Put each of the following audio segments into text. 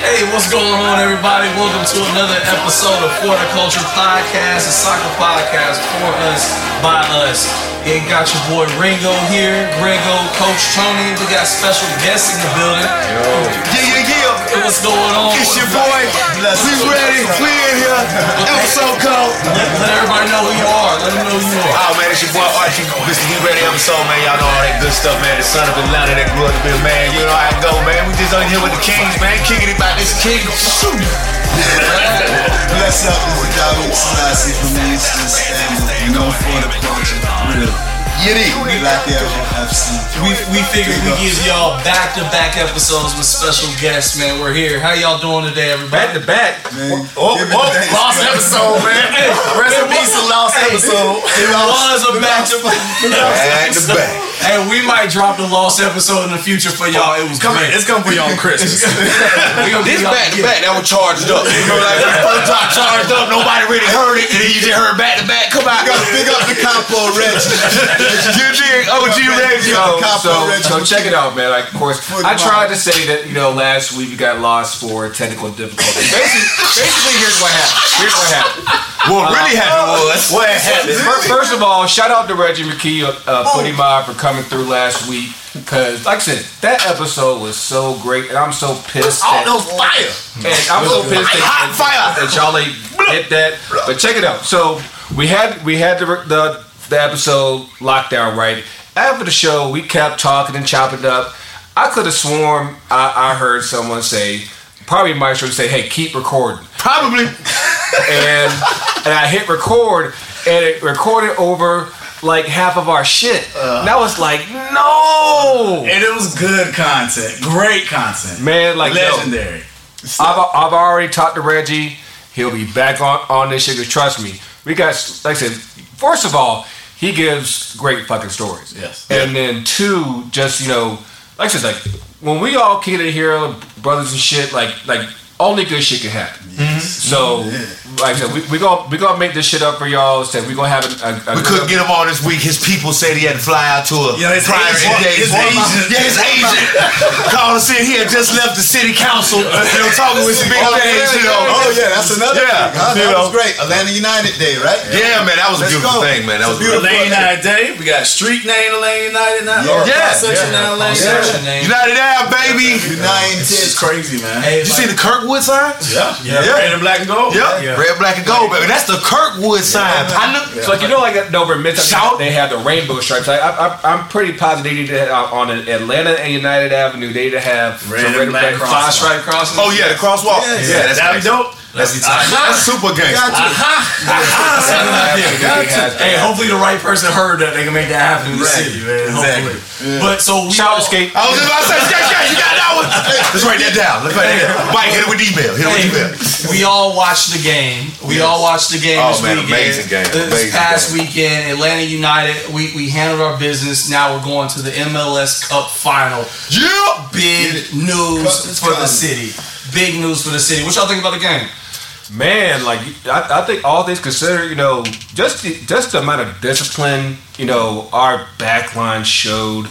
Hey, what's going on, everybody? Welcome to another episode of Horticulture Podcast, a soccer podcast for us, by us. You got your boy Ringo here, Grego, Coach Tony. We got special guests in the building. Yeah, yeah, yeah. Hey, what's going on? It's your boy. We ready. We in here. Episode cold. Let, let everybody know who you are. Let them know who you are. Oh man, it's your boy Archie. Mr. He Ready episode, man. Y'all know all that good stuff, man. The son of Atlanta that grew up to be a man. You know how it go, man. We just on here with the Kings, man. Kicking it about this king. Bless up, this is David Selassie from the Eastern Standard. You know, for the culture, real. Yiddy. Black Arrow FC. We, we figured we give y'all back-to-back episodes with special guests, man. We're here. How y'all doing today, everybody? Back to back. Man, Oh, oh give it oh, thanks. lost episode, man. Rest in peace, a lost episode. It was a back-to-back. Back to back. Hey, we might drop the lost episode in the future for y'all. It was great. It's coming for y'all on Christmas. This back to back, that was charged up. You know, like when first drop charged up, nobody really heard it, and then you just heard back to back. Come out. Gotta big up the Capo Reggie. You dig? OG Reggie. So- So, so check it out, man. Like, of course, I tried to say that you know last week we got lost for technical difficulties. Basically, basically, here's what happened. Here's what happened. What really happened was. what happened? Fir- First of all, shout out to Reggie McKee, uh, uh, Putty Mob for coming through last week. Cause, like I said, that episode was so great, and I'm so pissed. Oh, that- no fire. and I'm so pissed that, Hot fire. that y'all ain't get that. But check it out. So we had we had the the, the episode lockdown right after the show. We kept talking and chopping it up. I could have sworn I, I heard someone say, probably Maestro say, "Hey, keep recording," Probably. and and I hit record, and it recorded over like half of our shit. and I was like, no, And it was good content. Great content. man, like yo, Legendary. I've, I've already talked to Reggie. He'll be back on, on this shit. Trust me. We got, like I said, first of all, he gives great fucking stories. Yes. And then two, just, you know, like I said, like, when we all kick it here, brothers and shit, like, like, only good shit can happen. Mm-hmm. So, like I said, we, we gonna we gonna make this shit up for y'all. Said we gonna have a, a, a We couldn't get him on this week. His people said he had to fly out to a Yeah, his prior agent- engagement. his agent. Yeah, his agent called us in. He had just left the city council. You know, talking with some big things. You know. Oh yeah, that's another Yeah, thing. Huh? That know. was great. Atlanta United Day, right? Yeah, man, that was a Let's beautiful go. thing, man. That was It's a beautiful beautiful. Lane United Day. We got street name Lane United now. Yeah. Or Yeah. Yeah. Lane Section United. Ave, baby. United. It's crazy, man. Hey, You see the Kirkwood sign? Yeah. Yeah. Yeah. Red and black and gold. Yep. Yeah. Red, black, and gold, baby. That's the Kirkwood sign, partner. So like you know, like over in Midtown, they have the rainbow stripes. I, I, I'm pretty positive they need to have, on Atlanta and United Avenue. They need to have Red some and black cross. five stripe crosses. Oh yeah, the crosswalk. Yeah, Yeah, that's That'd be gangsta. dope. Let's be tight. That's super gangster. Got to. Hey, hopefully the right person heard that they can make that happen in the Exactly, city, man. Hopefully. But so we Shout all, out Skate. I was just about to say, yeah, yeah, you got that one. Let's write that down. Let's write that down. Mike, hit it with email. Hit it with email. We all watched the game. We all watched the game Oh, this man, weekend. amazing game. This Amazing past game. weekend, Atlanta United. We we handled our business. Now we're going to the MLS Cup final. Yeah. Big news for the city. Big news for the city. What y'all think about the game? Man, like I, I think all things considered, you know, just the, just the amount of discipline, you know, our backline showed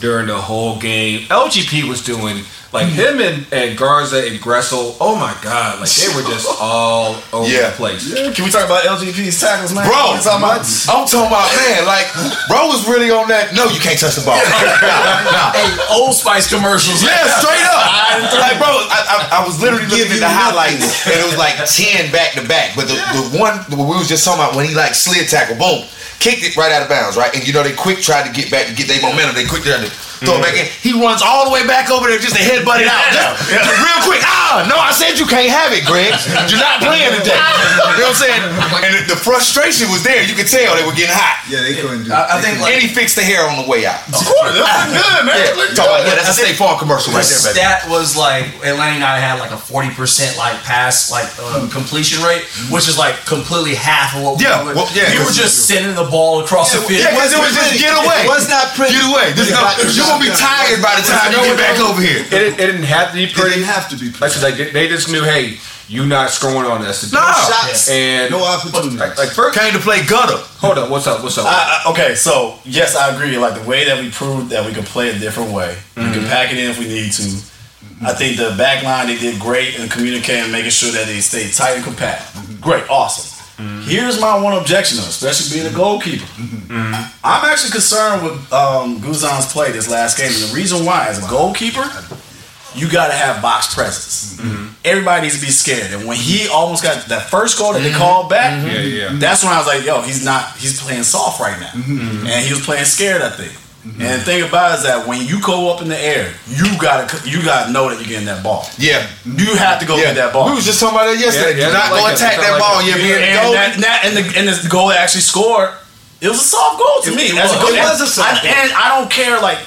during the whole game. LGP was doing like mm. him and, and Garza and Gressel. Oh my god, like they were just all over Yeah. the place. Can we talk about LGP's tackles, man? Bro, What you talking about? I'm talking about man, like bro was really on that. No, you can't touch the ball. Nah, nah. Hey, Old Spice commercials. Yeah, straight up. like, bro, I, I, I was literally looking at the highlights, and it was like ten back to back. But the, the one we was just talking about when he like slid tackle, boom, kicked it right out of bounds, right? And you know they quick tried to get back to get their momentum. They quick tried to throw it back in. He runs all the way back over there just to headbutt it out, just, just real quick. Ah, no, I said you can't have it, Greg. You're not playing today. You know what I'm saying? And the, the frustration was there. You could tell they were getting hot. Yeah, they couldn't do. I, I think like And he fixed the hair on the way out. Of course, that look good, man. Yeah, Look talk about, yeah, that's a State Farm commercial right there, baby. stat was like Atlanta United had like a forty percent like pass like uh, completion rate, which is like completely half of what Yeah, we were. well, yeah, we were 'cause- just sending the ball across the field. Yeah, because it was just get away. It was not pretty. Get away. There's no, you're gonna be tired by the time you get back over here. It, didn't- it didn't have to be It pretty. didn't have to be pretty. like they, they just knew, hey, you not scoring on us. No. Shots. And No opportunities. like, like first, Came to play gutter. hold up, what's up? What's up? I, I, okay, so yes, I agree. Like the way that we proved that we could play a different way, we Mm-hmm. can pack it in if we need to. I think the back line they did great in communicating, making sure that they stayed tight and compact. Great, awesome. Here's my one objection, though, especially being a goalkeeper. I'm actually concerned with um, Guzan's play this last game, and the reason why, as a goalkeeper, you got to have box presence. Everybody needs to be scared. And when he almost got that first goal that they called back, Yeah, yeah. that's when I was like, yo, he's not, he's playing soft right now. Mm-hmm. And he was playing scared, I think. Mm-hmm. And the thing about it is that when you go up in the air, you gotta you gotta know that you're getting that ball. Yeah. You have to go Yeah, get that ball. We was just talking about that yesterday. Yeah, yeah, Do not like go that. attack I that like ball. that. Yeah, being and, goal. that, and, that, and, the, and the goal that actually scored, it was a soft goal to me. It As a was. goal- It was a soft I- goal. And I don't care. Like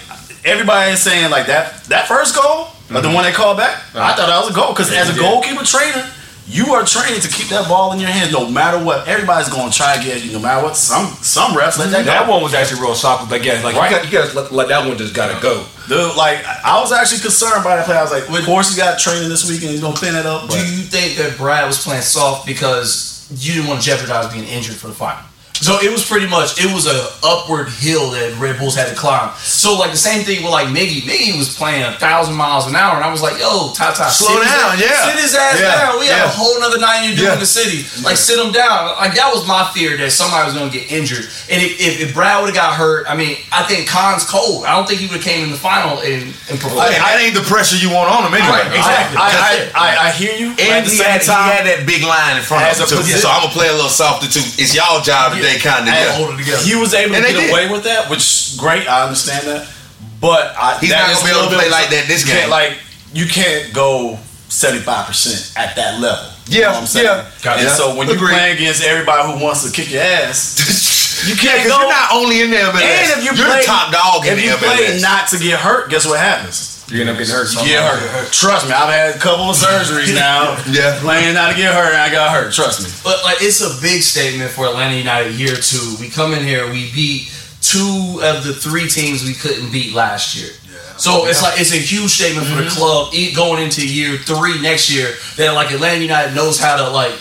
everybody is saying, like that that first goal, but the mm-hmm. one they called back, I uh-huh. thought that was a goal because as a goalkeeper trainer. You are trained to keep that ball in your hands no matter what. Everybody's going to try to get you no matter what. Some some refs let that go. That one was actually real soft. Like, yeah, like Right. you got, you got to let, let that one just gotta go. Dude, like I was actually concerned by that play. I was like, of course he got training this week and he's gonna clean it up. Do you think that Brad was playing soft because you didn't want to jeopardize being injured for the final? So it was pretty much it was a upward hill that Red Bulls had to climb. So like the same thing with like Miggy. Miggy was playing a thousand miles an hour, and I was like, "Yo, Tata, Slow sit down, ass- yeah. sit his ass Yeah, down. We have a whole nother night to do Yeah. in the city. Like sit him down. Like that was my fear that somebody was gonna get injured. And if, if, if Brad would have got hurt, I mean, I think Kann's cold. I don't think he would have came in the final and and performed. Hey, that ain't the pressure you want on him anyway. Right, exactly. I, That's I. I, I hear you. And at the he same had, he had that big line in front of a him too. position- So I'm gonna play a little softer too. It's y'all job today, kind of. hold it together. he was able to And they get did. away with that, which is great. I understand that, but I, He's that not gonna be able to play like that this can't, game. Like you can't go seventy five percent at that level. You Yeah, know what I'm saying? yeah. And Yeah. so when you Agreed. play against everybody who wants to kick your ass, you can't because go. you're not only in the MLS. and if you are play the top dog in if the you MLS. play not to get hurt, guess what happens? You end up getting hurt. Get hurt. Trust me, I've had a couple of surgeries now. Yeah. Playing not to get hurt, and I got hurt. Trust me. But like it's a big statement for Atlanta United year two. We come in here, we beat two of the three teams we couldn't beat last year. So it's like it's a huge statement for the club e- going into year three next year that like Atlanta United knows how to like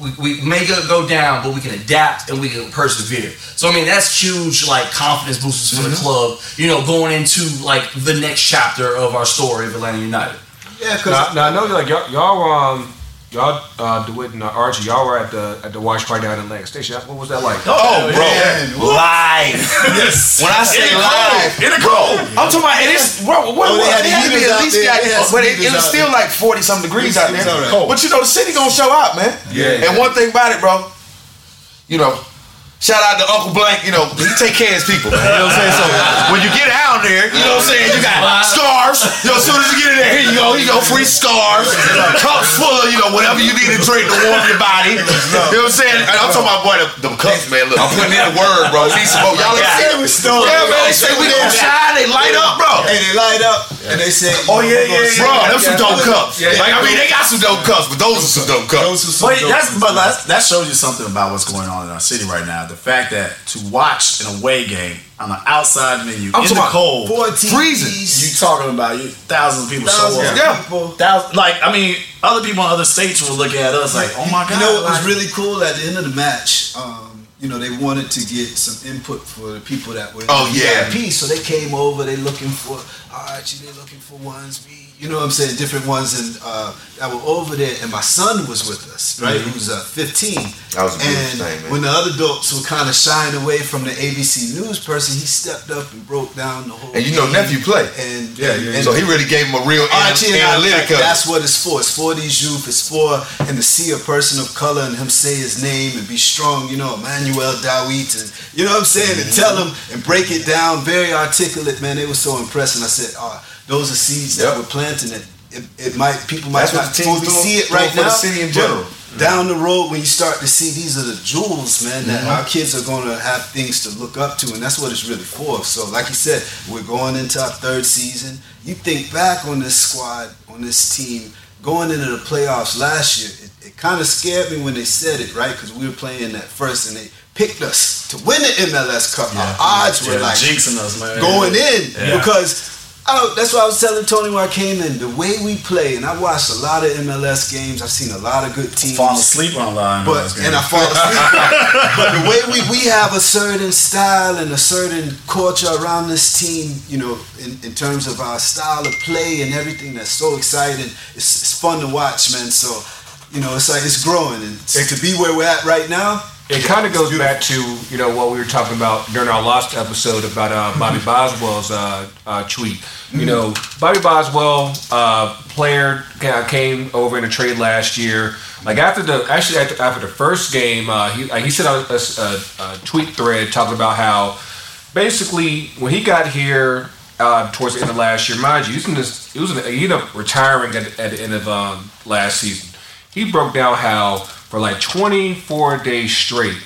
we, we may go, go down but we can adapt and we can persevere. So I mean that's huge like confidence boosters for the club. You know going into like the next chapter of our story of Atlanta United. Yeah, because Now, now I know like y'all, y'all um, y'all uh, DeWitt and uh, Archie, y'all were at the at the watch party down in Atlantic Station. What was that like? Oh, bro, man. live. Yes. When I say live, in the cold. I'm talking about and it's bro. What, Oh, they what, had it had to be heaters at least there. got, They had some but it, it was still there. like forty something degrees out there. It's all right. But you know the city gonna show out, man. Yeah. And one thing about it, bro, you know. Shout out to Uncle Blank, you know, he take care of his people, man. You know what I'm saying? So when you get out there, you know what I'm saying, you got scarves. You know, as soon as you get in there, here you go, you go, free scarves, cups full of, you know, whatever you need to drink to warm your body. You know what I'm saying? And I'm talking about boy, them, them cups, man. Look, I'm putting in the word, bro. Need some more. Y'all ever It see them? was stolen. Yeah, man. They say we gonna shine. They light up, bro. Hey, they light up and they say, Oh yeah, yeah, yeah. Bro, them some dope cups. Yeah, Like I mean, they got some dope cups, but those are some dope Those cups. are some But dope- that's but that shows you something about what's going on in our city right now. The fact that to watch an away game on an outside venue I'm in the talking about cold, four Freezing. you talking about you thousands of people Thousands show up. Yeah. people. Thousands, like I mean, other people in other states were looking at us like, oh my god. You know what was really cool at the end of the match? Um, you know, they wanted to get some input for the people that were in Oh, the yeah. VIP, so they came over. They looking for Archie. They looking for ones. We, you know what I'm saying? Different ones and uh, that were over there. And my son was with us, right? He was uh, 15. That was and thing, man. when the other dopes were kind of shying away from the ABC news person, he stepped up and broke down the whole. And you know, nephew play. And Yeah, and, yeah. So he really gave him a real an- Archie and of it. that's what it's for. It's for these youth. It's for him to see a person of color and him say his name and be strong. You know, Emmanuel Dawit, and you know what I'm saying, and tell him and break it down. Very articulate, man. They were so impressed, and I said, oh, those are seeds that we're planting. That it, it might people might That's not fully see it right now. city in general. Down the road, when you start to see these are the jewels, man, that Mm-hmm. our kids are going to have things to look up to, and that's what it's really for. So, like you said, we're going into our third season. You think back on this squad, on this team, going into the playoffs last year, it, it kind of scared me when they said it, right? Because we were playing at first, and they picked us to win the MLS Cup. Our odds were Yeah, like jinxing us, man. going in Yeah. because I, that's why I was telling Tony when I came in. The way we play, and I watched a lot of MLS games. I've seen a lot of good teams. Falling asleep on line. But and I fall asleep. Online. But the way we, we have a certain style and a certain culture around this team, you know, in, in terms of our style of play and everything that's so exciting. It's, it's fun to watch, man. So, you know, it's like it's growing and to be where we're at right now. It kind of goes back to you know what we were talking about during our last episode about uh, Bobby Boswell's uh, uh, tweet. You know, Bobby Boswell, uh, player, came over in a trade last year. Like after the actually after, after the first game, uh, he uh, he sent out a, a, a tweet thread talking about how basically when he got here uh, towards the end of last year, mind you, he was, in this, he was he ended up retiring at, at the end of um, last season. He broke down how for like 24 days straight,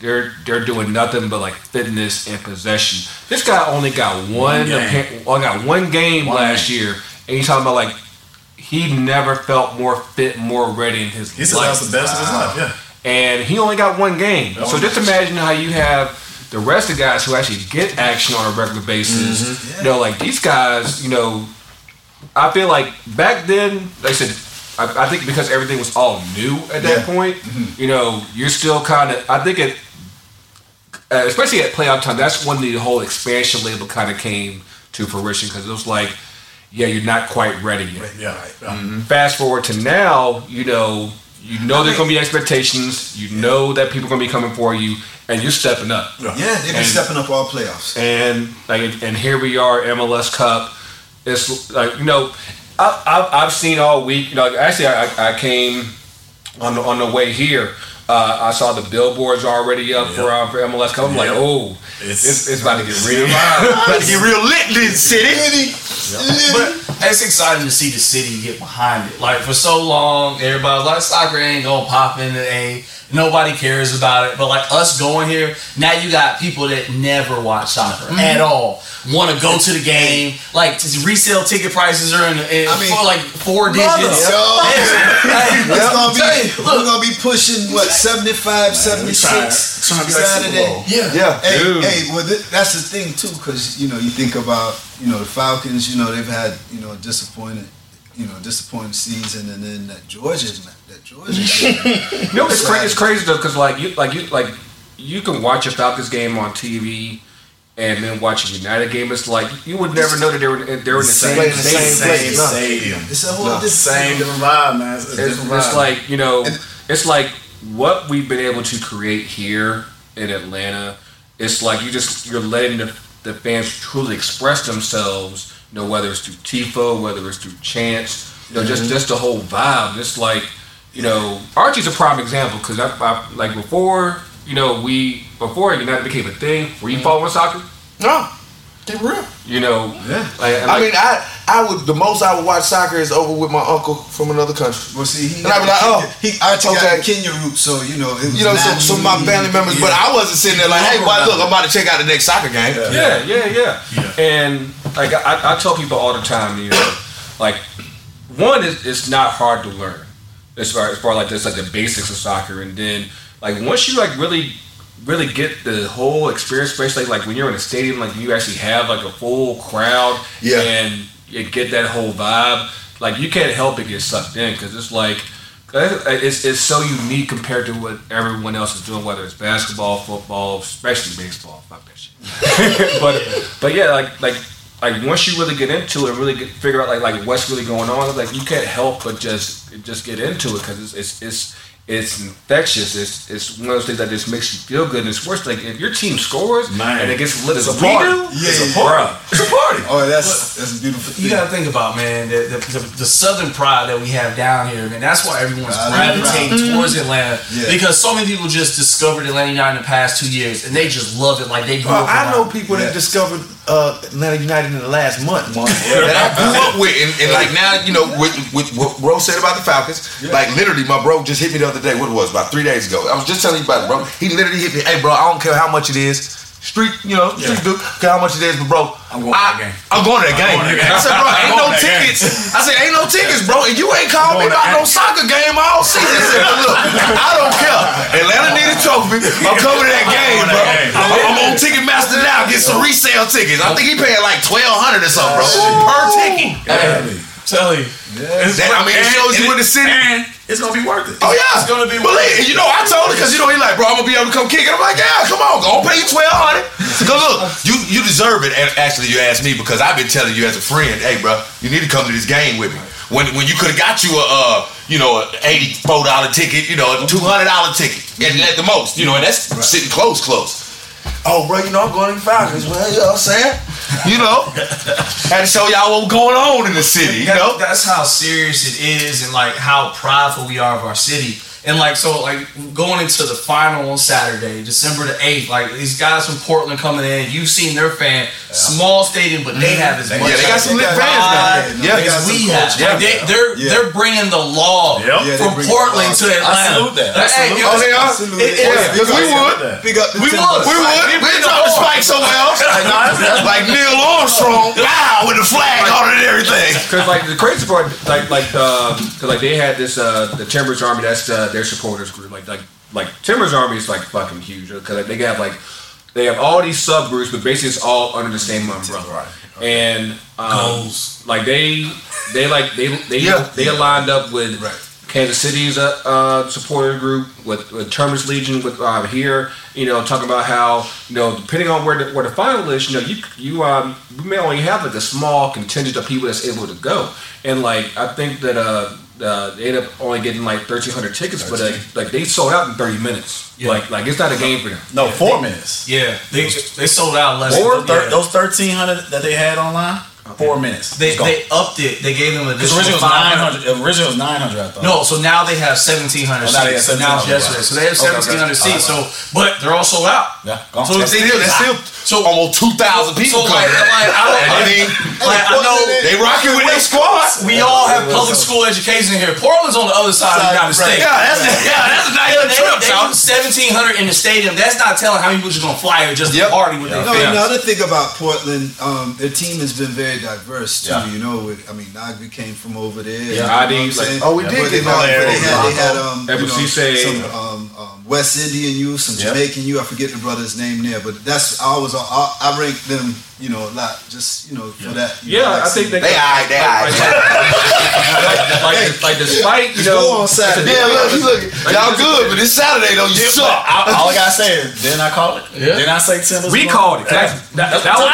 they're they're doing nothing but like fitness and possession. This guy only got one, One game. appa- only got one game One last game. year, and he's talking about like he never felt more fit, more ready in his he said life. that's the best of his life. Yeah. and he only got one game. That so was- just imagine how you have the rest of the guys who actually get action on a regular basis. Mm-hmm. You know, like these guys, you know, I feel like back then, like I said, I, I think because everything was all new at that Yeah. point, Mm-hmm. you know, you're still kind of. I think it, uh, especially at playoff time, that's when the whole expansion label kind of came to fruition because it was like, yeah, you're not quite ready yet. Yeah. yeah. Fast forward to now, you know, you know there's gonna be expectations. You know that people are gonna be coming for you, and you're stepping up. Yeah, they've been And- stepping up all playoffs. And like, and here we are, MLS Cup. It's like you know, I, I, I've seen all week. You know, actually, I, I came on the, on the way here. Uh, I saw the billboards already up for uh, for MLS Cup. I'm like, oh, It's- it's, it's about to get real. About to get real lit in this city. But it's exciting to see the city get behind it. Like for so long, everybody's like, soccer ain't gonna pop in the A. Nobody cares about it. But like us going here, now you got people that never watch soccer mm-hmm. at all. Want to go to the game. Like t- resale ticket prices are in, in I mean, for like four digits. Yo, Hey, It's gonna be, Hey, we're gonna be pushing what 75, 76 trying- trying to like Saturday. Yeah. Yeah. Hey, Dude. hey, well, th- that's the thing too, because you know you think about you know the Falcons. You know they've had you know a disappointed, you know disappointing season, and then that Georgia, that Georgia. game. You know, it's, cra- it's crazy though, because like you, like you, like you can watch a Falcons game on TV, and then watch a United game. It's like you would never know that they were they were in the same, Playing in the same, same place. place. Same No. stadium. it's a whole No, different Same different vibe, man. It's, a It's, different it's like you know, it's like what we've been able to create here in Atlanta. It's like you just you're letting the, the fans truly express themselves. You know, whether it's through tifo, whether it's through chance, you know, just mm-hmm. just the whole vibe. It's like you know, Archie's a prime example because I, I like before you know we before United became a thing. Were you mm-hmm. following soccer? No. Get real. You know, Yeah. like, I mean, I I would the most I would watch soccer is over with my uncle from another country. Well, see, he And I'd be like, oh, he Archie got okay. the Kenya route, so you know, it was You know, so not some of my family members, but I wasn't sitting there like, hey, boy, look, I'm about to check out the next soccer game. Yeah, yeah, yeah. And like I, I tell people all the time, you know, like one is it's not hard to learn as far as far like this, like the basics of soccer, and then like once you like really really get the whole experience, especially like when you're in a stadium, like you actually have like a full crowd, Yeah. and you get that whole vibe. Like you can't help but get sucked in because it's like it's, it's so unique compared to what everyone else is doing, whether it's basketball, football, especially baseball. Fuck that shit. but but yeah, like like like once you really get into it, really get, figure out like like what's really going on, like you can't help but just just get into it because it's it's it's it's infectious. It's it's one of those things that just makes you feel good. And it's worse like if your team scores Man. and it gets lit as It's a party. do, Yeah, it's a yeah, party. It's a party. Oh, that's that's a beautiful thing. You gotta think about man the, the, the, the southern pride that we have down here, man. That's why everyone's Pride, gravitating towards mm-hmm. Atlanta Yeah. because so many people just discovered Atlanta United in the past two years and they just love it like they grew Bro, up. I know people Yeah. that discovered uh, Atlanta United in the last month, that I grew up with, and, and like now, you know, with, with what Bro said about the Falcons, like literally, my bro just hit me the other day. What it was about three days ago. I was just telling you about it, bro. He literally hit me. Hey, bro, I don't care how much it is. Street, you know, street dude. Okay, how much it is, but bro, I'm going to I, that game. I'm going to that game. going to game. I said, bro, ain't no to tickets. I said, ain't no tickets, bro. And you ain't called me to about no soccer game all season. I said, but look, I don't care. Atlanta need a trophy. I'm coming to that game, bro. I'm, I'm on Ticketmaster now. Get some resale tickets. I think he paying like twelve hundred or something, bro, per ticket. Tell you. That, I mean, it shows you in the city. And it's gonna be worth it. Oh yeah, It's gonna be Believe, you know, I told her because you know he like, bro, I'm gonna be able to come kick it. I'm like, yeah, come on, go pay you twelve hundred. Cause look, you you deserve it. And actually, you asked me because I've been telling you as a friend, hey, bro, you need to come to this game with me. When when you could have got you a uh, you know, a eighty four dollar ticket, you know, a two hundred dollar ticket, and at the most, you know, and that's sitting close, close. Oh, bro, you know I'm going to the Falcons. Well, you know what I'm saying? You know, had to show y'all what was going on in the city. You know, that's how serious it is and like how prideful we are of our city and like so like going into the final on saturday december the 8th like these guys from portland coming in you've seen their fan small stadium but they mm-hmm. have as much yeah, they got some lit fans down there. Yeah, Yeah, they got as we some have. culture. Like, they, they're Yeah. they're bringing the law Yep. Yeah, from Portland to. Atlanta. I salute that. Like, hey, salute you Oh, they are? Absolutely. It- it- Yeah, Because we would. Big up We would. We would. We drop the spike somewhere else. like Neil Armstrong. Wow, with the flag on it and everything. Because like the crazy part, like like uh, 'cause, like they had this uh, the Timbers Army. That's uh, their supporters group. Like like like Timbers Army is like fucking huge because like, they have like they have all these subgroups, but basically it's all under the same umbrella. And um, Goals. like they they like they they Yeah. they aligned up with Right. Kansas City's uh, uh, supporter group with, with Terminus Legion with uh, here, you know, talking about how you know depending on where the, where the final is, you know, you you um you may only have like a small contingent of people that's able to go, and like I think that uh, uh they end up only getting like thirteen hundred tickets, but like, like they sold out in thirty minutes. Yeah. Like like it's not a game for them. No, four minutes. yeah they, they sold out less Four, than thir- yeah. those thirteen hundred that they had online. Four minutes. they, they upped it they gave them Because additional original was nine hundred. 500 hundred. Original was nine hundred. I thought. No, so now they have seventeen hundred Oh, now they seats. have So now yesterday. So they have Okay, okay. seventeen hundred All right, seats. So, but they're all sold out. Yeah, gone. So the That's thing still, is, that's still so almost two thousand people so like, coming. like I don't. I mean, like I know they rocking with their squad. we all have public school education here. Portland's on the other side of the United States. Yeah, that's yeah, that's a nice They, trip, they y'all. seventeen hundred in the stadium. That's not telling how many people just gonna fly here just Yep. to party with No, their fans. another thing about Portland, um, their team has been very diverse too. Yeah. You know, with, I mean, Nagbe came from over there. Yeah, you know what I'm like- Oh, we But did they, get had- Blanco. they had, they had um, you know, some um, um, West Indian youth, some Yep. Jamaican youth. I forget the brother's name there, but that's I was I, I ranked them, you know, a lot just you know for that. you know, Yeah, like I think they. They alright, they like, like, like, like despite you know on Saturday. Yeah, look, you look, y'all good, but this Saturday though, you suck. I, all I gotta say is, didn't I call it? Didn't I say Timbers? we was called it. gonna- That, that, that was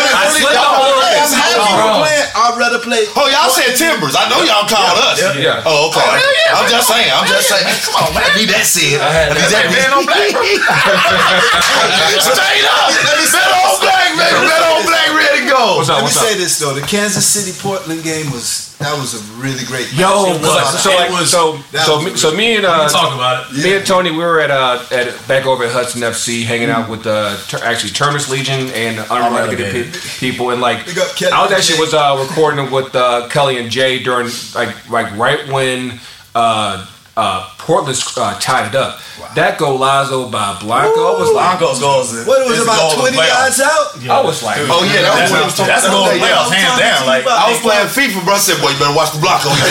Oh, y'all, y'all called it I early? slipped Y'all- up a little bit. I'm happy Wrong. for playing. I'd rather play. Oh, y'all said Timbers. I know y'all called us. Yeah. Oh, okay. Oh, I'm just saying. I'm just saying. Come on, man. I need that said. I need that man on black. Straight up. Bet on black, baby. Bet on black, ready go. What's up? Let me up? say this though: the Kansas City Portland game was that was a really great. Yo. It was. so It like, was- so so me, a so me and uh, Talk about it. me and Tony, we were at uh at back over at Hudson FC, hanging out with uh ter- actually Terminus Legion and unrelegated Unrelegated. pe- people, and like Big up Kelly I was actually was uh recording with uh Kelly and Jay during like like right when uh uh Portland uh, tied it up. That goal Lazo by Blanco was like Broncos goals. is- What it was about twenty yards out? I was like Oh yeah, that was That's, what I was talking that's a goal in about. playoffs, hands down. Like, I was playing FIFA, bro. I said, boy, you better watch the block on you.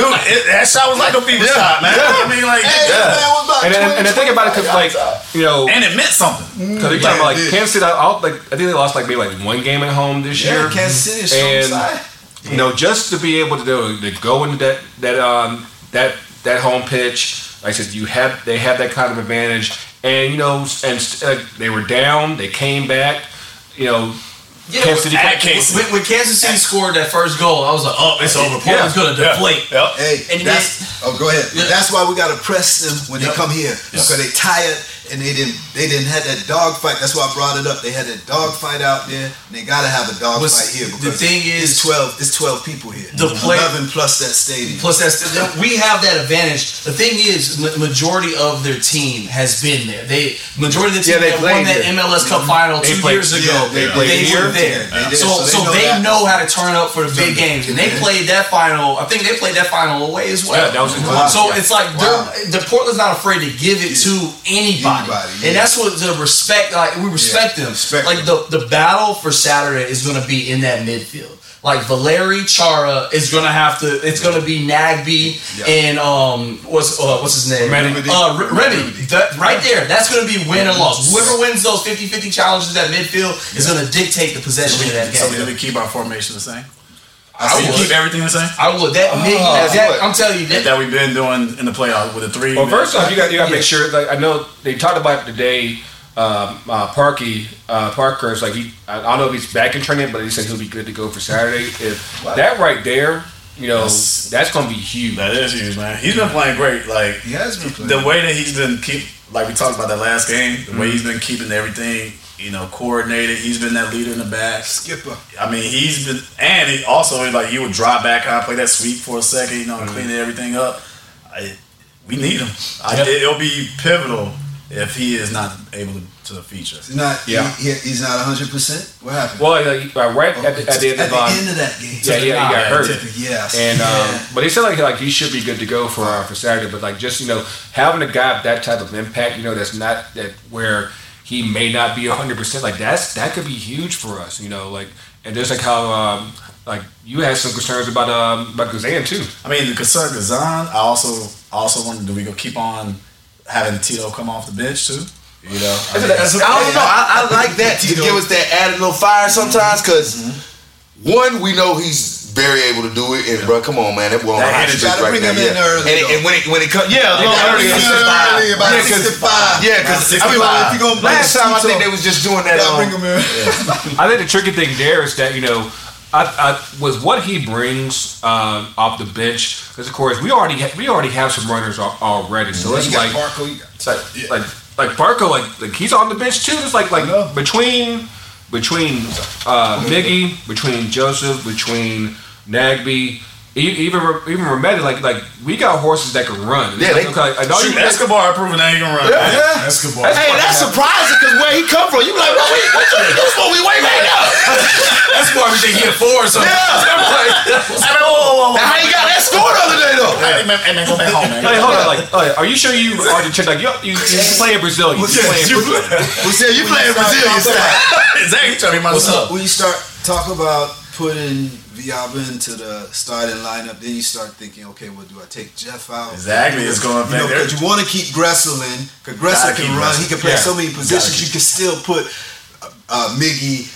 dude, it, that shot was like a FIFA shot, man. I mean, like, Hey, yeah. man, was about and 20, and the thing about it, cause like you know, and it meant something. Because they talking about like Kansas City, I, I, like I think they lost like maybe like one game at home this year. Kansas City is strong and side. You know just to be able to do to go into that that um that that home pitch, like I said, you have they have that kind of advantage, and you know, and uh, they were down, they came back, you know. Yeah, Kansas City at Kansas. When, when Kansas City scored that first goal, I was like, "Oh, it's over. Portland's gonna Yeah. deflate." Yep. Hey, And that's oh, go ahead. Yeah. That's why we gotta press them when they come here because they tired and they didn't they didn't have that dog fight. That's why I brought it up. They had that dog fight out there. And they gotta have a dog But fight here the because thing is- it's twelve. It's twelve people here. The play- eleven plus that stadium. Plus, that's we have that advantage. The thing is, ma- majority of their team has been there. They majority of the team Yeah, they that won that there. MLS Cup mm-hmm. final They two played- years ago. yeah, they they played were here. there. They did, So, so they so know they know how to turn up for the big games, and they played that final. I think they played that final away as well. Yeah, that was in Wow. So it's like Wow. the Portland's not afraid to give it to anybody. Everybody, and yeah. that's what the respect. Like we respect them. respect like the the battle for Saturday is going to be in that midfield. Like Valeri Chara is going to have to. It's going to be Nagbe Yeah. and um what's uh, what's his name? Remedi. Uh, R- Remy. That, right there. That's going to be win and loss. Whoever wins those 50-50 challenges at midfield is going to dictate the possession of that So game. did we keep our formation the same? I Did would. keep everything the same? I would. That, Miggy, that's that, what- I'm telling you that. That we've been doing in the playoffs with the three. Well, first off, you got you got to Yeah. make sure. Like I know they talked about today. Um, uh, Parky uh, Parker's like he. I I don't know if he's back in training, but he said he'll be good to go for Saturday. If that right there, you know, That's- that's, going to be huge. that is huge, man. He's been playing great. Like He has been playing. the way that he's been keep, like we talked about that last game, the way he's been keeping everything, you know, coordinated. He's been that leader in the back. Skipper. I mean, he's been, and he also like he would drop back, kind of play that sweep for a second, you know, and clean everything up. I, we need him. I, Yep. It'll be pivotal if he is not able to, to feature. He's not. Yeah. He, he- he's not 100. percent What happened? Well, like, uh, right at the, at the end At of the end of that game. yeah, yeah, he got Yeah, hurt. Yes. And um, Yeah. but he said like like he should be good to go for uh, for Saturday. But like just you know having a guy of that type of impact, you know, that's not that where he may not be hundred percent. Like that's that could be huge for us. You know, like and just like how um, like you had some concerns about um about Guzan too. I mean, the concern Guzan, I also also wonder do we go keep on having Tito come off the bench too? You know, I mean, I don't know. I, I like that to give us that added little fire sometimes because one, we know he's very able to do it, and bro, come on, man, that boy on That hot energy. streak Gotta right now. in yeah. early, and, though. and when it when it comes, yeah, a little gotta early, bring him it's in 65. early, about yeah, 'cause- 65. Yeah, because I mean, If you gonna last time I think they was just doing that. gotta Um, bring him in. I think the tricky thing there is that you know, I, I with what he brings um, off the bench, because of course we already ha- we already have some runners al- already, so it's like Parko, you got- it's like like like Barco like like he's on the bench too. It's like like between between uh, Miggy, between Josef, between Nagbe. E- Even even Remedi, like like we got horses that can run. Yeah, they- Like, okay, I know Shoot, you- Escobar proving that he can run. Yeah. Escobar. Hey, that's surprising because where he come from, you be like, bro, wait, what you you supposed to be way back up? That's why we think he a four or something. Yeah. Now, how you got that score the other day though? Hey man, hey man, go back home, man. Hey, hold on, like, oh, are you sure you are the like you you, you play in Brazil? You play in Brazil. We said you playing Brazilian style. exactly. Trying to be my What's up? When you start talk about putting Villalba into the starting lineup, then you start thinking, okay, well, do I take Jeff out? Exactly, it's going You know, there. because you want to keep Gressel in, because Gressel can run. Gressel. He can play Yeah. so many positions. You can still put uh, uh, Miggy,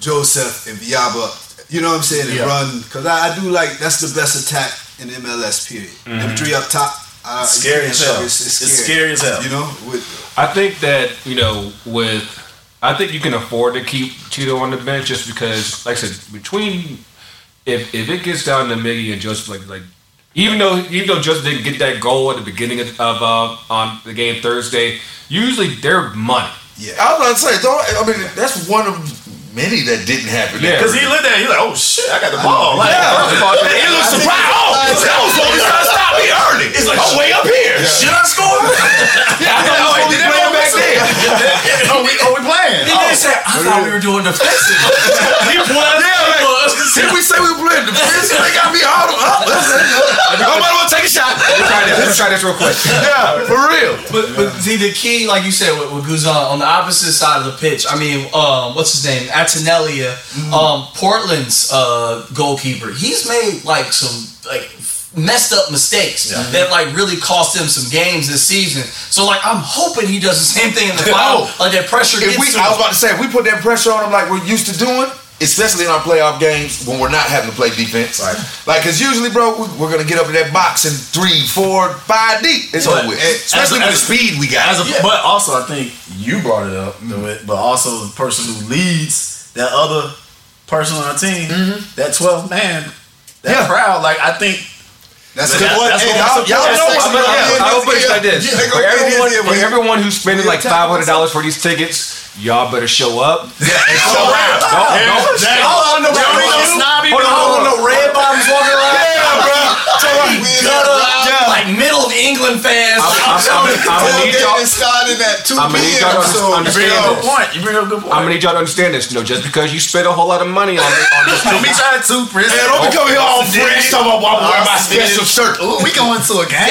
Josef, and Villalba. You know what I'm saying? And Yeah. run because I, I do like that's the best attack in MLS. Period. Them three up top. Uh, scary as hell. It's, it's It's scary. scary as hell. You know, with I think that you know with I think you can afford to keep Tito on the bench just because, like I said, between if if it gets down to Miggy and Josef, like like even though even though Josef didn't get that goal at the beginning of, of uh, on the game Thursday, usually they're money. yeah. I was about to say, don't, I mean, that's one of many that didn't happen. Yeah. Because he looked at it, he's like, oh shit, I got the ball. Like, First of all, He looked surprised. Oh, this guy was It's like, I'm way up here. should I score? Yeah, I know. Oh, did that man back there? oh, we, oh, we playing. He didn't say, I thought we were doing defensive. he was. Yeah, like, did we say we were playing defensive? They got me all up. Nobody want to take a shot. let me try this. Let me try this real quick. Yeah, for real. But, but see, the key, like you said, with, with Guzan, on the opposite side of the pitch, I mean, um, what's his name? Attinella, um, Portland's uh, goalkeeper. He's made like some like messed up mistakes that like really cost him some games this season. So like, I'm hoping he does the same thing in the final. Oh. like that pressure If gets we, to I was about to say, if we put that pressure on them like we're used to doing, especially in our playoff games when we're not having to play defense. Right. Like, because usually, bro, we- we're going to get up in that box in three, four, five deep. It's But over with. Especially as- with the speed we got. As a, But also, I think you brought it up, mm-hmm. to it, but also the person who leads that other person on the team, mm-hmm. that 12 man, that Yeah. crowd, like, I think That's That- what. that's hey, what- y'all, y'all know what- what's yeah, going. I will put it like this: Yeah, for everyone, for everyone who's spending like five hundred dollars for these tickets, y'all better show up. Yeah, and show out. Don't, don't, no, Johnny, no, no snobby Hold on, bro. hold on, no red bottoms walking around. Yeah, bro. Gutter, like middle of England fans. I'm, I'm, I'm, gonna need y'all. Tailgating started at 2 I'ma need y'all p.m. to So understand bring up a this. good point. You bring up a good point. I'm gonna need y'all to understand this. You know, just because you spent a whole lot of money on this, on this Don't be trying to Chris. Man, don't be coming here all fresh talking about why I'm wearing my special shirt. Ooh, we going to a game.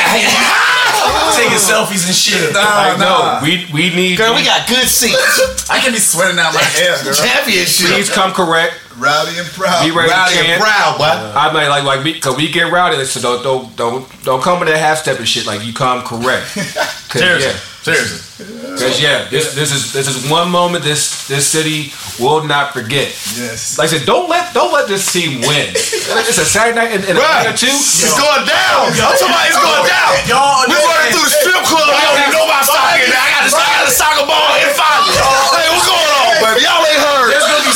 Taking selfies and shit. Nah, Like, nah. no, we we need. Girl, we got good seats. I can be sweating out my hair, girl. Championship. Please come correct. Rowdy and proud. Be ready Rowdy to and chant. proud, boy. I mean, like, like we, cause we get rowdy, so don't, don't, don't, don't come with that half step and shit. Like you come correct. Seriously. yeah, Seriously. cause yeah, this, this is, this is one moment this, this city will not forget. Yes. Like I said, don't let, don't let this team win. It's a Saturday night in, in a Right. night or two. It's going down. Somebody's going down. Y'all, We running through the strip club. I don't even know about soccer. I got a, I got a soccer ball in five. Hey, what's going on, baby? Y'all ain't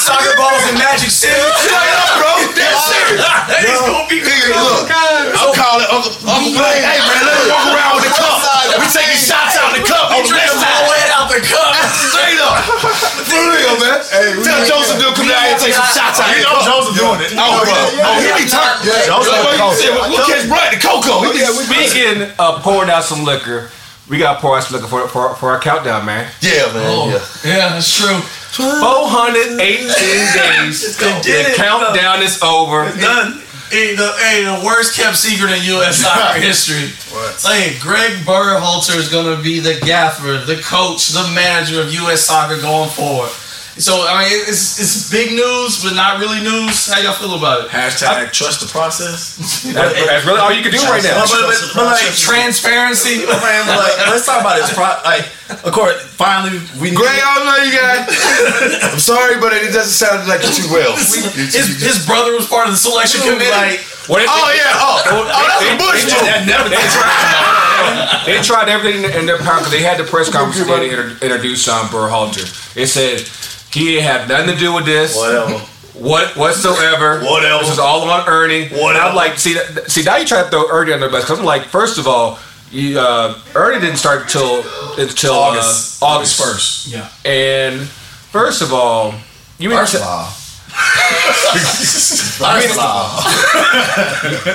soccer balls in Magic City. Straight up, bro. Dead serious. It's gonna be Nigga, look, I'm calling Uncle Uncle Blake. Hey man, let me walk around with the cup. We taking shots out the cup on the Drink left all the side. out the cup. Straight up. For real, man. Tell Joseph to come down here and take some shots out You the know cup. Joseph doing it. Oh, bro. Oh, he be turned. Joseph What you said? We'll catch Brian the Coco. Oh, he be- Speaking of uh, pouring out some liquor, we got to pour out some liquor for, for, for our countdown, man. Yeah, man. Oh, Yeah. yeah, that's true. 418 days. The countdown is over. Done. Hey, the, hey, the worst kept secret in U.S. soccer history. What? Hey, Greg Berhalter is going to be the gaffer, the coach, the manager of U.S. soccer going forward. So, I mean, it's, it's big news, but not really news. How y'all feel about it? Hashtag trust the process. That's, that's really all you can do right now. But, but, but, but like, Transparency. man, like, let's talk about this. Pro- like, of course, finally, we Greg, I don't know you guys. I'm sorry, but it doesn't sound like you too well. His, his brother was part of the selection committee. like, What if Oh yeah. Oh, oh that's a Bush move. that never They tried, they tried everything in their power because they had the press conference today to introduce um, Berhalter. They said he had nothing to do with this. Whatever. What whatsoever. Whatever. This is all on Earnie. Whatever. And I'm like, see, see, now you try to throw Earnie under the bus because I'm like, first of all, you, uh, Earnie didn't start until until August. uh, August first. yeah. And first of all, you mean First to- of all. I, mean,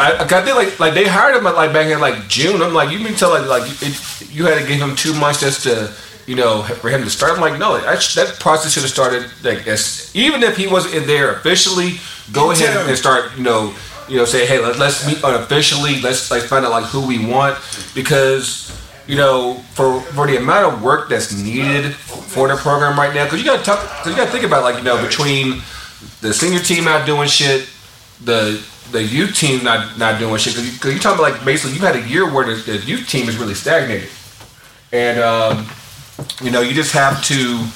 I, I think like like they hired him at like back in like June. I'm like, you mean tell like like it, you had to give him two months just to you know for him to start. I'm like, no, that, that process should have started like as even if he wasn't in there officially. Go ahead and start you know you know say hey let, let's meet unofficially. Let's like find out like who we want because. You know, for for the amount of work that's needed for the program right now, because you got to talk, cause you got to think about like you know between the senior team not doing shit, the the youth team not not doing shit. Because you, are talking about like basically you had a year where the, the youth team is really stagnated, and um, you know you just have to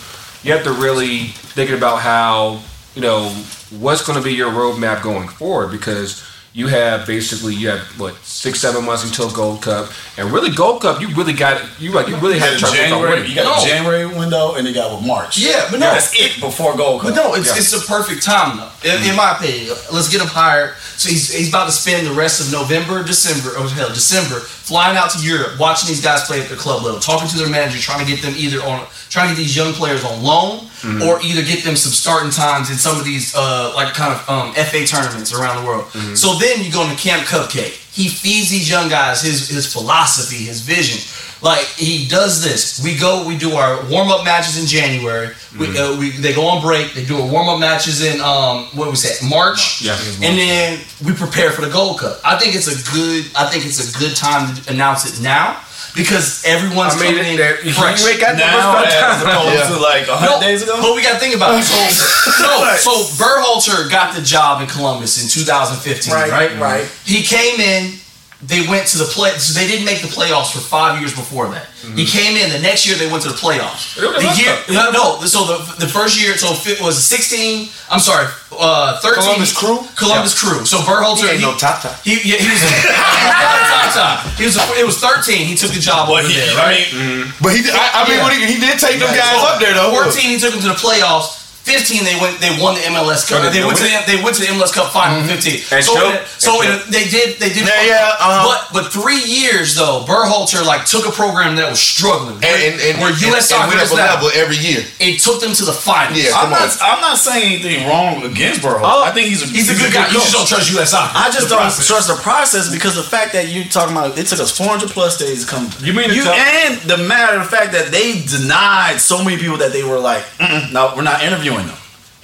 you have to really thinking about how you know what's going to be your roadmap going forward because you have basically you have what six seven months until Gold Cup and really Gold Cup you really got you like you really You have a try to focus on January, you got No. a January window, and you got with March. Yeah, but no. That's it before Gold Cup. But no, it's Yeah. it's a perfect time though. In, in mm-hmm. my opinion, let's get him hired. So he's he's about to spend the rest of November, December, or hell, December, flying out to Europe, watching these guys play at the club level, talking to their manager, trying to get them either on, trying to get these young players on loan, or either get them some starting times in some of these uh, like kind of um, FA tournaments around the world. So then you go into Camp Cupcake. He feeds these young guys his his philosophy, his vision. Like he does this. We go, we do our warm up matches in January. We, uh, we they go on break. They do our warm up matches in um what was that March? Yeah. and then we prepare for the Gold Cup. I think it's a good. I think it's a good time to announce it now because everyone's I mean, coming in there- you fresh. ain't got that now, much as time. opposed to like a hundred No, days ago. But we got to think about it. So, no, so Berhalter got the job in Columbus in 2015, right? Right, right. He came in. They went to the play. So they didn't make the playoffs for five years before that. He came in. The next year they went to the playoffs. They the The year, no, no. So the the first year, so it was 16. I'm sorry, uh, 13. Columbus Crew? Columbus Crew. So Berhalter. He ain't no top top. He, yeah, he was. top top. He was. It was 13. He took the job But over he, there. I Right. mean, But he, I, I mean, Yeah. he, he did take them guys up there though. 14, he took them to the playoffs. 15 they went they won the MLS Cup. They They went to the, they went to the MLS Cup final in 15. And so Joe- in- so and in they did they did Yeah, yeah, uh-huh. but but 3 years though Berhalter like took a program that was struggling. And, and, and, where and, US and soccer went up a level every year. It took them to the finals. Yeah. I'm Come not. on. I'm not saying anything wrong against Burrow. Oh, I think he's a He's a good guy. You just don't trust US soccer. I just The don't process. trust the process because the fact that you're talking about it took us 400 plus days to come. You mean to you tell- and the matter of fact that they denied so many people that they were like, no, we're not interviewing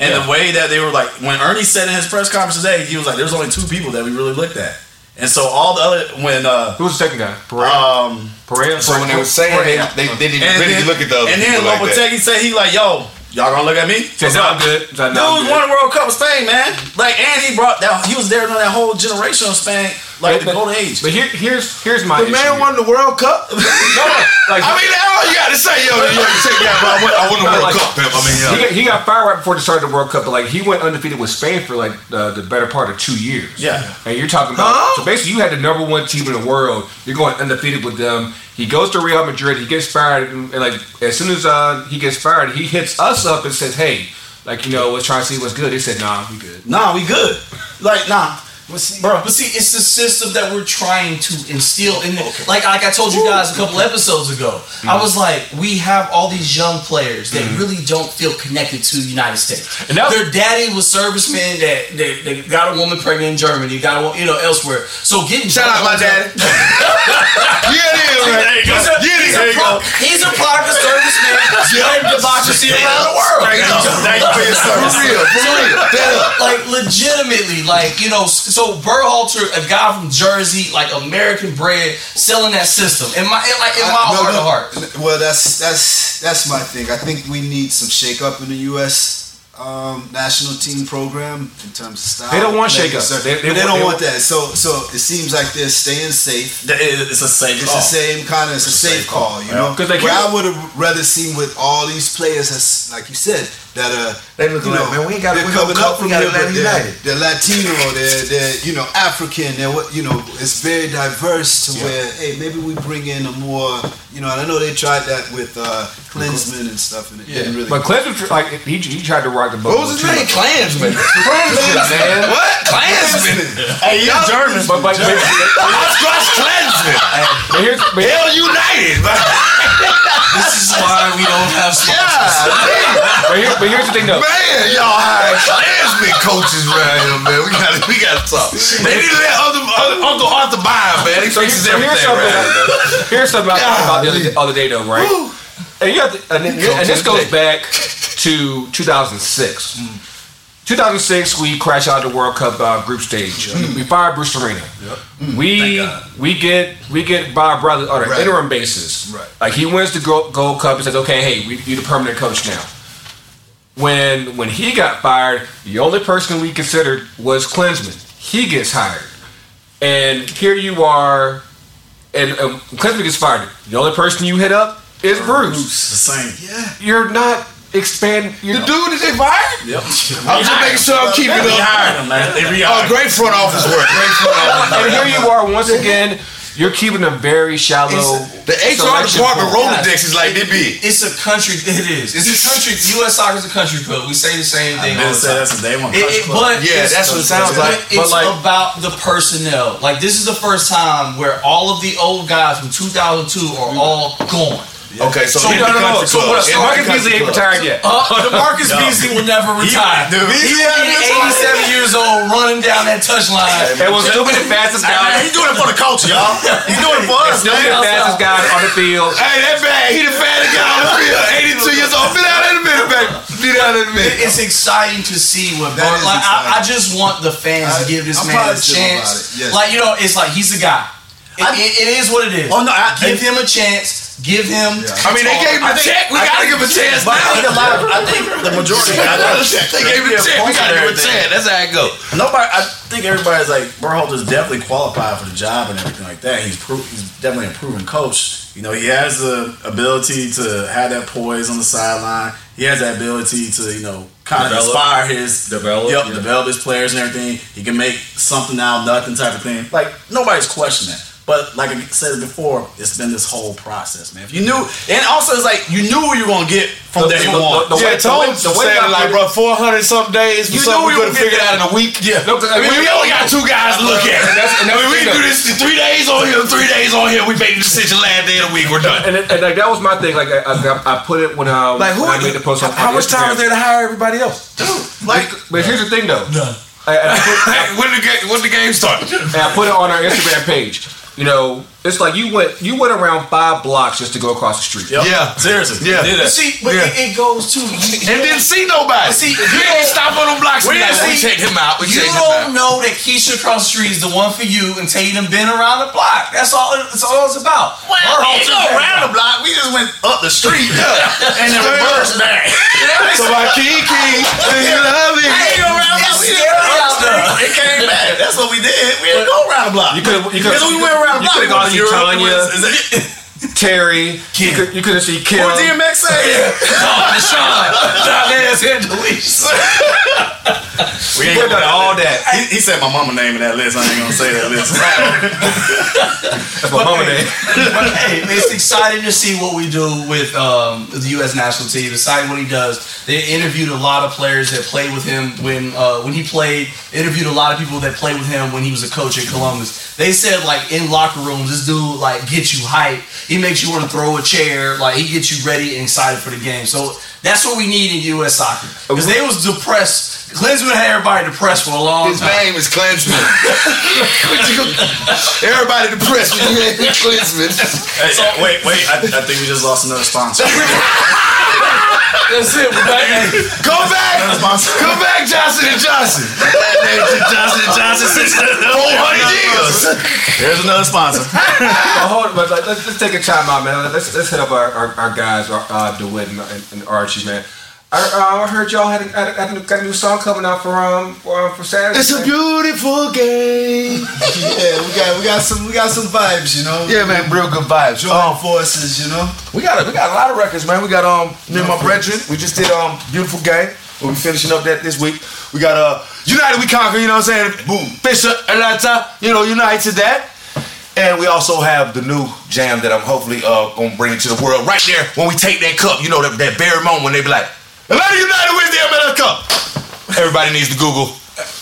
them. And the way that they were like, when Earnie said in his press conference today, he was like, "There's only two people that we really looked at," and so all the other when uh Who was the second guy? Pareja. um Pareja. So when they were saying they, they, they didn't and really then, look at the other and then people like that. Lopetegui said he like, "Yo, y'all gonna look at me?" Said, What's I'm good. Said, Dude "Nah, I'm good." won a World Cup with Spain, man. Like, and he brought that. He was there during that whole generation of Spain, like the golden age. But here, here's here's my The issue man won the World Cup. No, like I mean, all you got to say, yo. yo check me out, bro. I won, I won the World Like- Cup, pimp. I mean, he, got, he got fired right before the start of the World Cup, but like he went undefeated with Spain for like uh, the better part of two years. Yeah. and you're talking about Huh? so basically you had the number one team in the world. You're going undefeated with them. He goes to Real Madrid. He gets fired, and, and, like as soon as uh, he gets fired, he hits us up and says, "Hey, like you know, let's try and see what's good." They said, "Nah, we good." nah, we good. Like, nah. But see, but see, it's the system that we're trying to instill in the, like like I told you guys a couple episodes ago. I mm-hmm. was like, we have all these young players that mm-hmm. really don't feel connected to the United States. And that- Their daddy was servicemen that, that, that got a woman pregnant in Germany, got a you know elsewhere. So getting Shout out my daddy. yeah, it is. He's a, Yeah, he's, there a you go. he's a product of servicemen spreading democracy around the world. Thank you. Thank you for your service. For real, for real. Like legitimately, like you know, so Berhalter, a guy from Jersey, like American bred, selling that system. In my, in, like in my I- no, heart no, of heart. Well, that's that's that's my thing. I think we need some shake up in the U.S. Um, national team program in terms of style. They don't want play, shake-ups. They- they they don't they want that. So so it seems like they're staying safe. It's a safe It's call. the same kind of it's a safe call, you know. 'Cause, like, Where I would have rather seen with all these players, as like you said, that uh, They look you like, man, we ain't got- they're gonna coming up we from got here, Atlanta but they're, United. they're Latino, they're they're you know African, they're what you know. It's very diverse to where hey maybe we bring in a more you know. And I know they tried that with uh, Klinsmann and stuff, and it didn't really. But Clinton, like he, he tried to rock the boat. What was his too name? much. Klansman. man? What? Klansman. Hey, you're German. But, but, but, Oscar Klansman. but here's, but Hell United. This is why we don't have sponsors. Yeah, but, here, but here's the thing though. man, y'all hire Klansman coaches around here, man. We got we got to talk. They need to let other, other, Uncle Arthur buy man. He So, fixes so here's everything something. right Here's something I thought about the other, other day, though, right? And, you have to, and, and this goes back to 2006. 2006, we crash out of the World Cup uh, group stage. We fired Bruce Arena. We we get we get Bob Bradley on an Right. interim basis. Right. Like he wins the Gold, Cup and says, "Okay, hey, we, you're the permanent coach now." When when he got fired, the only person we considered was Klinsmann. He gets hired, and here you are, and um, Klinsmann gets fired. The only person you hit up is Bruce. It's the same. yeah. You're not expand. You're The dude is they fired? Yep. I'm just making sure I'm keeping They up. hired him, man. They Oh, rehired him. great front office work. Great front office and here you are once again. You're keeping a very shallow. The HR selection department pool. Rolodex is like this big. It's a country. It is. It's a country. U.S. soccer is a country club. We say the same thing all Been the said time. that since day one. It- Country it- club. but Yeah, that's what it sounds But like. it's like- about the personnel. Like this is the first time where all of the old guys from 2002 are all gone. Okay, so, So in No, no, no. So what? In the Marcus Beasley ain't retired yet. Uh, DaMarcus Beasley will never retire. dude, He's he- only 87 years old, running down that touchline. It was stupid the fastest Hey, guy. he's doing it for the culture, y'all. He's doing it for us, Stupid the fastest guy on the field. Hey, that bad. He the fattest guy on the field. 82 years old. Be down in a minute, baby. Be down in a minute. It's exciting to see what That Bur- is like. I, I just want the fans I- to give this I'm man a chance. yes. Like you know, it's like he's the guy. It, I- it- it is what it is. Oh, no, I- give him a chance. Give him. I mean, they gave him a check. We gotta give him a chance But I think a now. lot of, I think the majority, I know, They gave him a check. We gotta give him a chance. That's how it go. Nobody, I think everybody's like Berhalter's definitely qualified for the job and everything like that. He's pro- he's definitely a proven coach. You know, he has the ability to have that poise on the sideline. He has that ability to you know kind of inspire his Develop, yep, yeah. develop his players and everything. He can make something out of nothing type of thing. Like nobody's questioning that. But like I said before, it's been this whole process, man. If you knew, and also it's like you knew what you were gonna get from The- day the- one. the- yeah, way- Tone the way saying I like, bro, 400 some days for You something knew we we could have would figured get out in a week. Yeah. No, 'cause I I mean, mean, we only got two guys to look at. And that's- and I mean, we the do this three days on here, three days on here. We made the decision last day of the week. We're done. And, it- and like that was my thing. Like I, I, I put it when um Like, who? I made the post on, how much time Instagram. is there to hire everybody else? like But here's the thing, though. None. I, I put, when the game, when the game start? and I put it on our Instagram page. You know, it's like you went you went around five blocks just to go across the street. Yep. Yeah. seriously, Yeah. Did But that. see, but Yeah. it, it goes to you, And didn't see nobody. See, you didn't stop on them blocks. We We, like, didn't we see- checked him out. We you don't out. know that Keisha across the street is the one for you until you done been around the block. That's all. That's all it's about. Well, we didn't go around the block. We just went up the street and then reversed back. So my Kiki, do you love me? I ain't go around the block. We It's didn't scary go out there. around It came back. That's what we did. We didn't go around the block. You could you could Because we went around the block. Could we have went gone to to Europe. we Tanya, went- is Terry. You could you could have seen Kim. What DMX say? Oh, Deshaun, John Angelis. We You could have done all that. He, he said my mama name in that list. I ain't gonna say that list. That's my mama name. But hey, it's exciting to see what we do with um, the U.S. national team. Exciting what he does. They interviewed a lot of players that played with him when uh, when he played. Interviewed a lot of people that played with him when he was a coach at Columbus. They said like in locker rooms, this dude like gets you hype. He makes you want to throw a chair. Like he gets you ready and excited for the game. So that's what we need in U.S. soccer because they was depressed. Klinsmann had everybody depressed for a long His time. His name is Klinsmann. Everybody depressed when you had Klinsmann. Hey, wait, wait. I, I think we just lost another sponsor. That's it. We're back. Hey, Come back, come back, Johnson and Johnson. Johnson and Johnson since 400 years. There's another sponsor. But hold, but like, let's, let's take a time out, man. Let's let's hit up our, our, our guys, our, uh, DeWitt and, and, and Archie, man. I, uh, I heard y'all had a, had, a, had a, got a new song coming out for um for, um, for Saturday. It's a beautiful game. Yeah, we got we got some we got some vibes, you know. Yeah, man, real good vibes. Joint Um, forces, you know. we got a, we got a lot of records, man. We got um me and my brethren. We just did um beautiful game. We'll be finishing up that this week. We got uh United We Conquer. You know what I'm saying? Boom, Fisher, Atlanta. You know, United that. And we also have the new jam that I'm hopefully uh gonna bring into the world right there when we take that cup. You know that that very moment when they be like, Atlanta United wins the MLS Cup. Everybody needs to Google.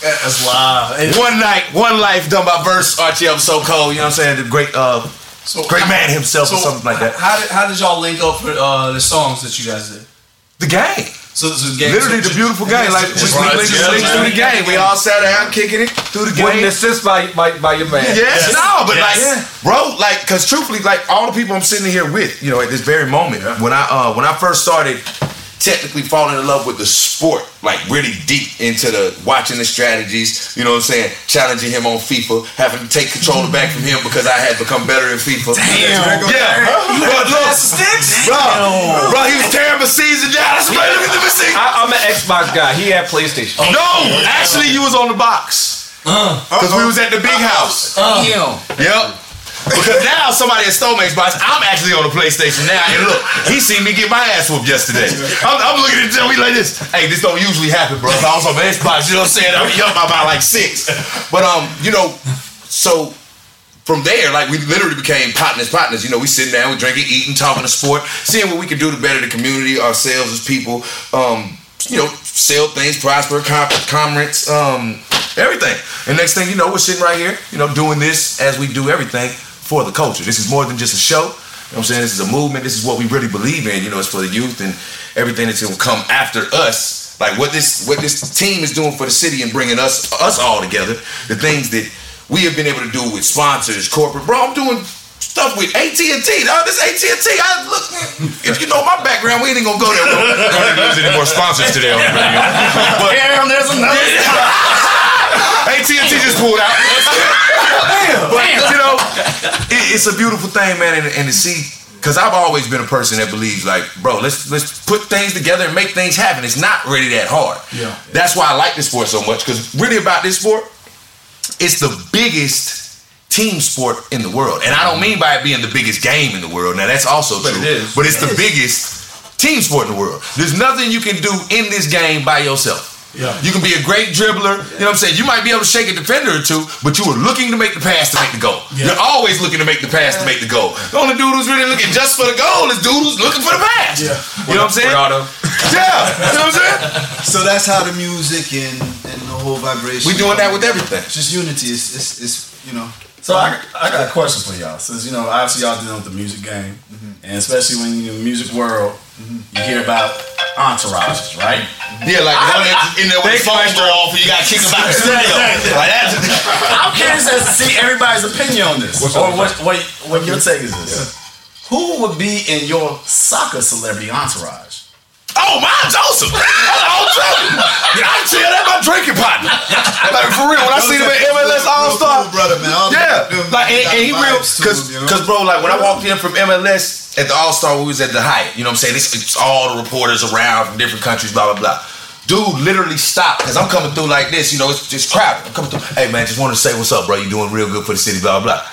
That's live. Hey, One night, one life, done by Verse Archie. I'm so cold. You know what I'm saying? The great, uh, So great man himself, or something like that. How did how did y'all link up for uh, the songs that you guys did? The game, So, so the game, literally so the beautiful game. Like we, just we right linked together, through the man. game. We all sat down, kicking it through the With an game. assist by, by, by your man. Yes, no, but Yes. like, bro, like, cause truthfully, like, all the people I'm sitting here with, you know, at this very moment, when I uh when I first started technically falling in love with the sport, like really deep into the watching the strategies, you know what I'm saying, challenging him on FIFA, having to take control back from him because I had become better in FIFA. Damn. Yeah, bro, look, bro, bro, he was tearing my season down. I swear, look at the machine. I, I'm an Xbox guy. He had PlayStation. Oh. No, actually, you was on the box. Because we was at the big house. Yep. Because now somebody at Stonemake's box, I'm actually on the PlayStation now. And look, he seen me get my ass whooped yesterday. I'm, I'm looking at him, like this. Hey, this don't usually happen, bro. If I was on my Xbox, you know what I'm saying? Be up by about like six. But um, you know, so from there, like we literally became partners, partners. You know, we sitting down, we drinking, eating, talking to sport, seeing what we can do to better the community, ourselves as people. Um, you know, sell things, prosper, comments, um, everything. And next thing you know, we're sitting right here, you know, doing this as we do everything for the culture. This is more than just a show. You know what I'm saying? This is a movement. This is what we really believe in. You know, it's for the youth and everything that's gonna come after us. Like what this what this team is doing for the city and bringing us us all together. The things that we have been able to do with sponsors, corporate. Bro, I'm doing stuff with AT and T. Dog, this AT and T. I look. If you know my background, we ain't gonna go there. Bro. Don't even use any more sponsors today on the radio. But Damn, there's another. AT and T just pulled out. But you know, it, it's a beautiful thing, man, and, and to see. Cause I've always been a person that believes like, bro, let's let's put things together and make things happen. It's not really that hard. Yeah. That's why I like this sport so much. Cause really about this sport, it's the biggest team sport in the world. And I don't mean by it being the biggest game in the world. Now that's also But true. it is. But it's the biggest team sport in the world. There's nothing you can do in this game by yourself. Yeah. You can be a great dribbler. You know what I'm saying? You might be able to shake a defender or two, but you were looking to make the pass to make the goal. Yeah. You're always looking to make the pass to make the goal. The only dude who's really looking just for the goal is dude who's looking for the pass. Yeah. You know what I'm saying? Yeah. You know what I'm saying? So that's how the music and, and the whole vibration. We're doing that with everything. It's just unity. It's, it's, it's you know. So I, I got a question for y'all. Since you know, obviously y'all dealing with the music game, mm-hmm. and especially when you're in the music world, you hear about entourages, right? Yeah, like one that's in there with the phone go off and you got to kick him out the studio. Like that. I'm curious as to see everybody's opinion on this, What's or what, what what your take is this. Who would be in your soccer celebrity entourage? Oh, my Josef. That's all trouble. I tell that my drinking partner. Like for real, when I see him at MLS All Star, brother, man. All Yeah, like and, and he real because him, you know? because bro, like when I walked in from MLS at the All Star, we was at the Hyatt. You know what I'm saying? It's, it's all the reporters around from different countries, blah blah blah. Dude literally stopped because I'm coming through like this. You know, it's just crowded. I'm coming through. Hey man, just wanted to say what's up, bro. You doing real good for the city, blah blah. blah.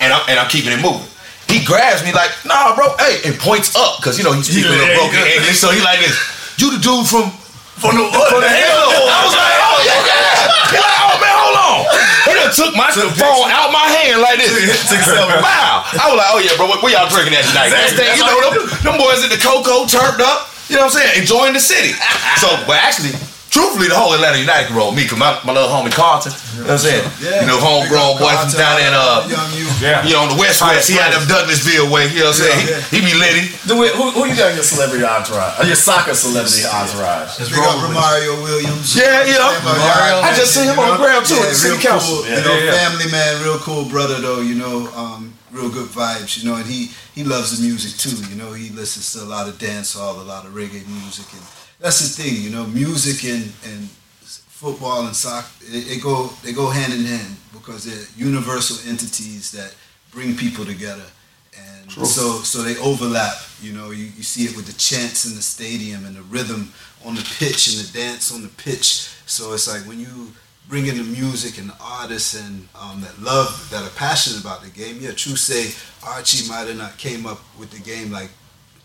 And I'm and I'm keeping it moving. He grabs me like, nah, bro, hey, and points up because you know he's speaking Yeah, a broken yeah. English, so he like this. You the dude from From the, from the hell? I was like, oh yeah, yeah. He like, oh man, hold on. He done took my phone out my hand like this. Took wow. I was like, oh yeah, bro, what, what y'all drinking at tonight? Next thing you know, them, them boys at the Coco turned up. You know what I'm saying? Enjoying the city. So, but actually, truthfully, the whole Atlanta United can roll me, cause my, my little homie Carleton. You know what I'm saying? Yeah. You know, homegrown boy from down in uh. Young you. Yeah. You know, on the West West, he had them Douglasville way. You know what I'm saying? Yeah, He, he be litty. Do we, who, who you got in your celebrity entourage? Or your soccer celebrity entourage? Big up Romario Williams. Yeah, yeah. Mario, I just seen him on the ground too at the city real council. Cool, you know, Yeah, yeah. family man, real cool brother though. You know, um, real good vibes. You know, and he he loves the music too. You know, he listens to a lot of dancehall, a lot of reggae music, and that's the thing. You know, music and and football and soccer it, it go they go hand in hand because they're universal entities that bring people together. And so so they overlap. You know, you, you see it with the chants in the stadium and the rhythm on the pitch and the dance on the pitch. So it's like when you bring in the music and the artists and um, that love, that are passionate about the game. Yeah, true say Archie might have not came up with the game like,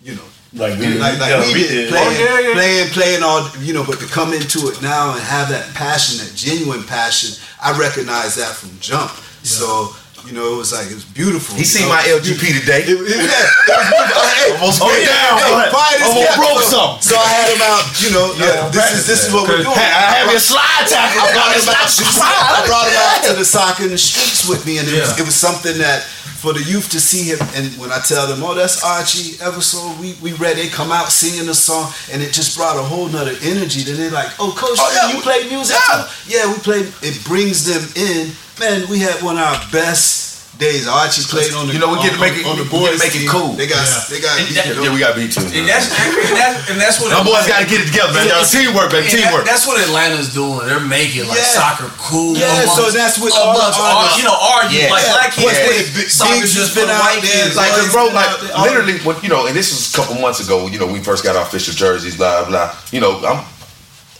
you know, Like we did. like, like Yeah, we did. playing, Oh, yeah, yeah. playing, playing all, you know, but to come into it now and have that passion, that genuine passion, I recognize that from jump. So, you know, it was like, it was beautiful. He seen know? my LGP today. It- it- yeah, Almost oh, down, hey, but quiet as almost broke So- something. So I had him out, you know, yeah, this is this is what we're doing. I have your slide tackle. I brought, him out, I brought him out to the soccer in the streets with me, and it, was, it was something that for the youth to see him. And when I tell them, "Oh, that's Archie Eversole," we we read, they come out singing the song, and it just brought a whole nother energy. Then they're like, "Oh, Coach, Oh, yeah, you we- play music yeah. too?" Yeah, we played. It brings them in. Man, we had one of our best days. Archie played on the. You know, we get to make it- on the get to boys make it cool. They got Yeah. they got. And that- Yeah, we got beat too. And that's and that's and that's what Them boys got to get it together, man. Y'all teamwork, baby. And that- Teamwork. that's what Atlanta's doing. They're making like Yeah. soccer cool. Yeah, amongst- so that's what all the amongst artists- ar- you know argue Yeah. like Yeah. black kids What's play with it? soccer Biggs just has for been the out white there, kids. like, Boys cause bro, like literally, when you know, and this was a couple months ago. You know, we first got our official jerseys, blah blah. You know, I'm.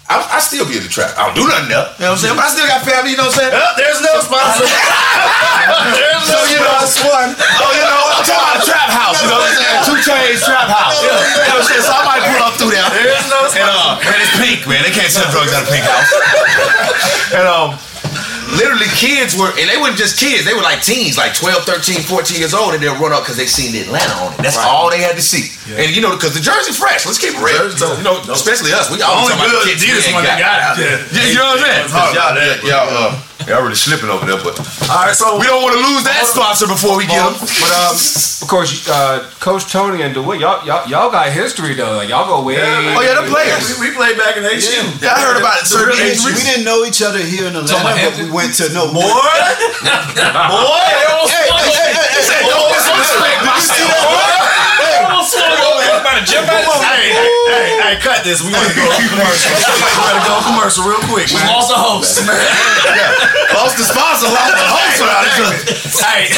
I, I still be in the trap. I don't do nothing there. You know what I'm saying? But I still got family. You know what I'm saying? Oh, there's no sponsor. there's So you know, one. Oh, you know, I'm talking about trap house. You know what I'm saying? 2 Chainz trap house. You know what I'm saying? So I might pull up through there. There's no And uh, man, it's pink, man. They can't sell drugs out of pink house. and um, literally kids were, and they weren't just kids. They were like teens, like 12, 13, 14 years old, and they'll run up because they seen the Atlanta on it. That's all they had to see. And you know, because the jersey fresh. Let's keep it real. Jersey. You know, especially us. We always Only talking about good the kids Adidas one ain't they got out there. You, you know what I'm saying? It's hard 'Cause Y'all, about that. y'all, uh, y'all really slipping over there, but All right, so we don't want to lose that sponsor before we get them. But um, of course, uh, Coach Tony and DeWitt, y'all, y'all, y'all got history though. Like y'all go way. Oh yeah, the players. we, we played back in HU. Yeah, I heard about it. Certain We, injuries. we didn't know each other here in Atlanta, about but we went to no Boy, boy. Hey, hey, hey, hey, Say, don't disrespect myself. Hey, hey, hey, hey, cut this. We want to go commercial. We gotta go commercial real quick, man. Lost a host. Man. Lost the sponsor, lost the host without each other. hey,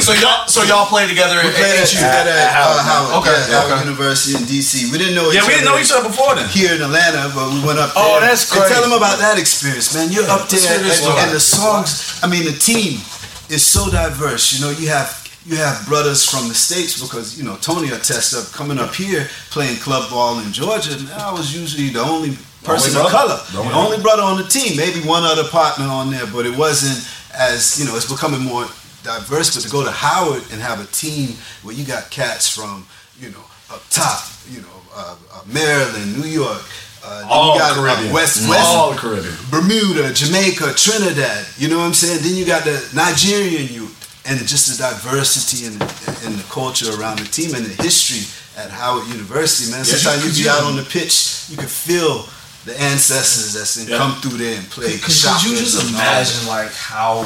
so y'all so y'all play together We at, played at at, HU. at, at uh, Howard, Okay, yeah, Howard. University in DC. We didn't know Yeah, each we didn't other know each other before then. here in Atlanta, but we went up there. Oh, that's And crazy. tell them about that experience, man. You're up there, let's hear this and, and the songs. I mean, the team is so diverse. You know, you have you have brothers from the states because you know Tony attested up coming up here playing club ball in Georgia. Man, I was usually the only person Only of color. The only The only brother on the team. Maybe one other partner on there, but it wasn't as you know. It's becoming more diverse. But to go to Howard and have a team where you got cats from you know up top, you know uh, uh, Maryland, New York. Uh, All you got uh, Caribbean. West West All Caribbean. Bermuda, Jamaica, Trinidad. You know what I'm saying? Then you got the Nigerian youth and just the diversity and, and the culture around the team and the history at Howard University, man. Yeah, Sometimes you be out on the pitch, you can feel the ancestors that's in, Yeah. come through there and play. Could, could you just shoppers and all imagine like how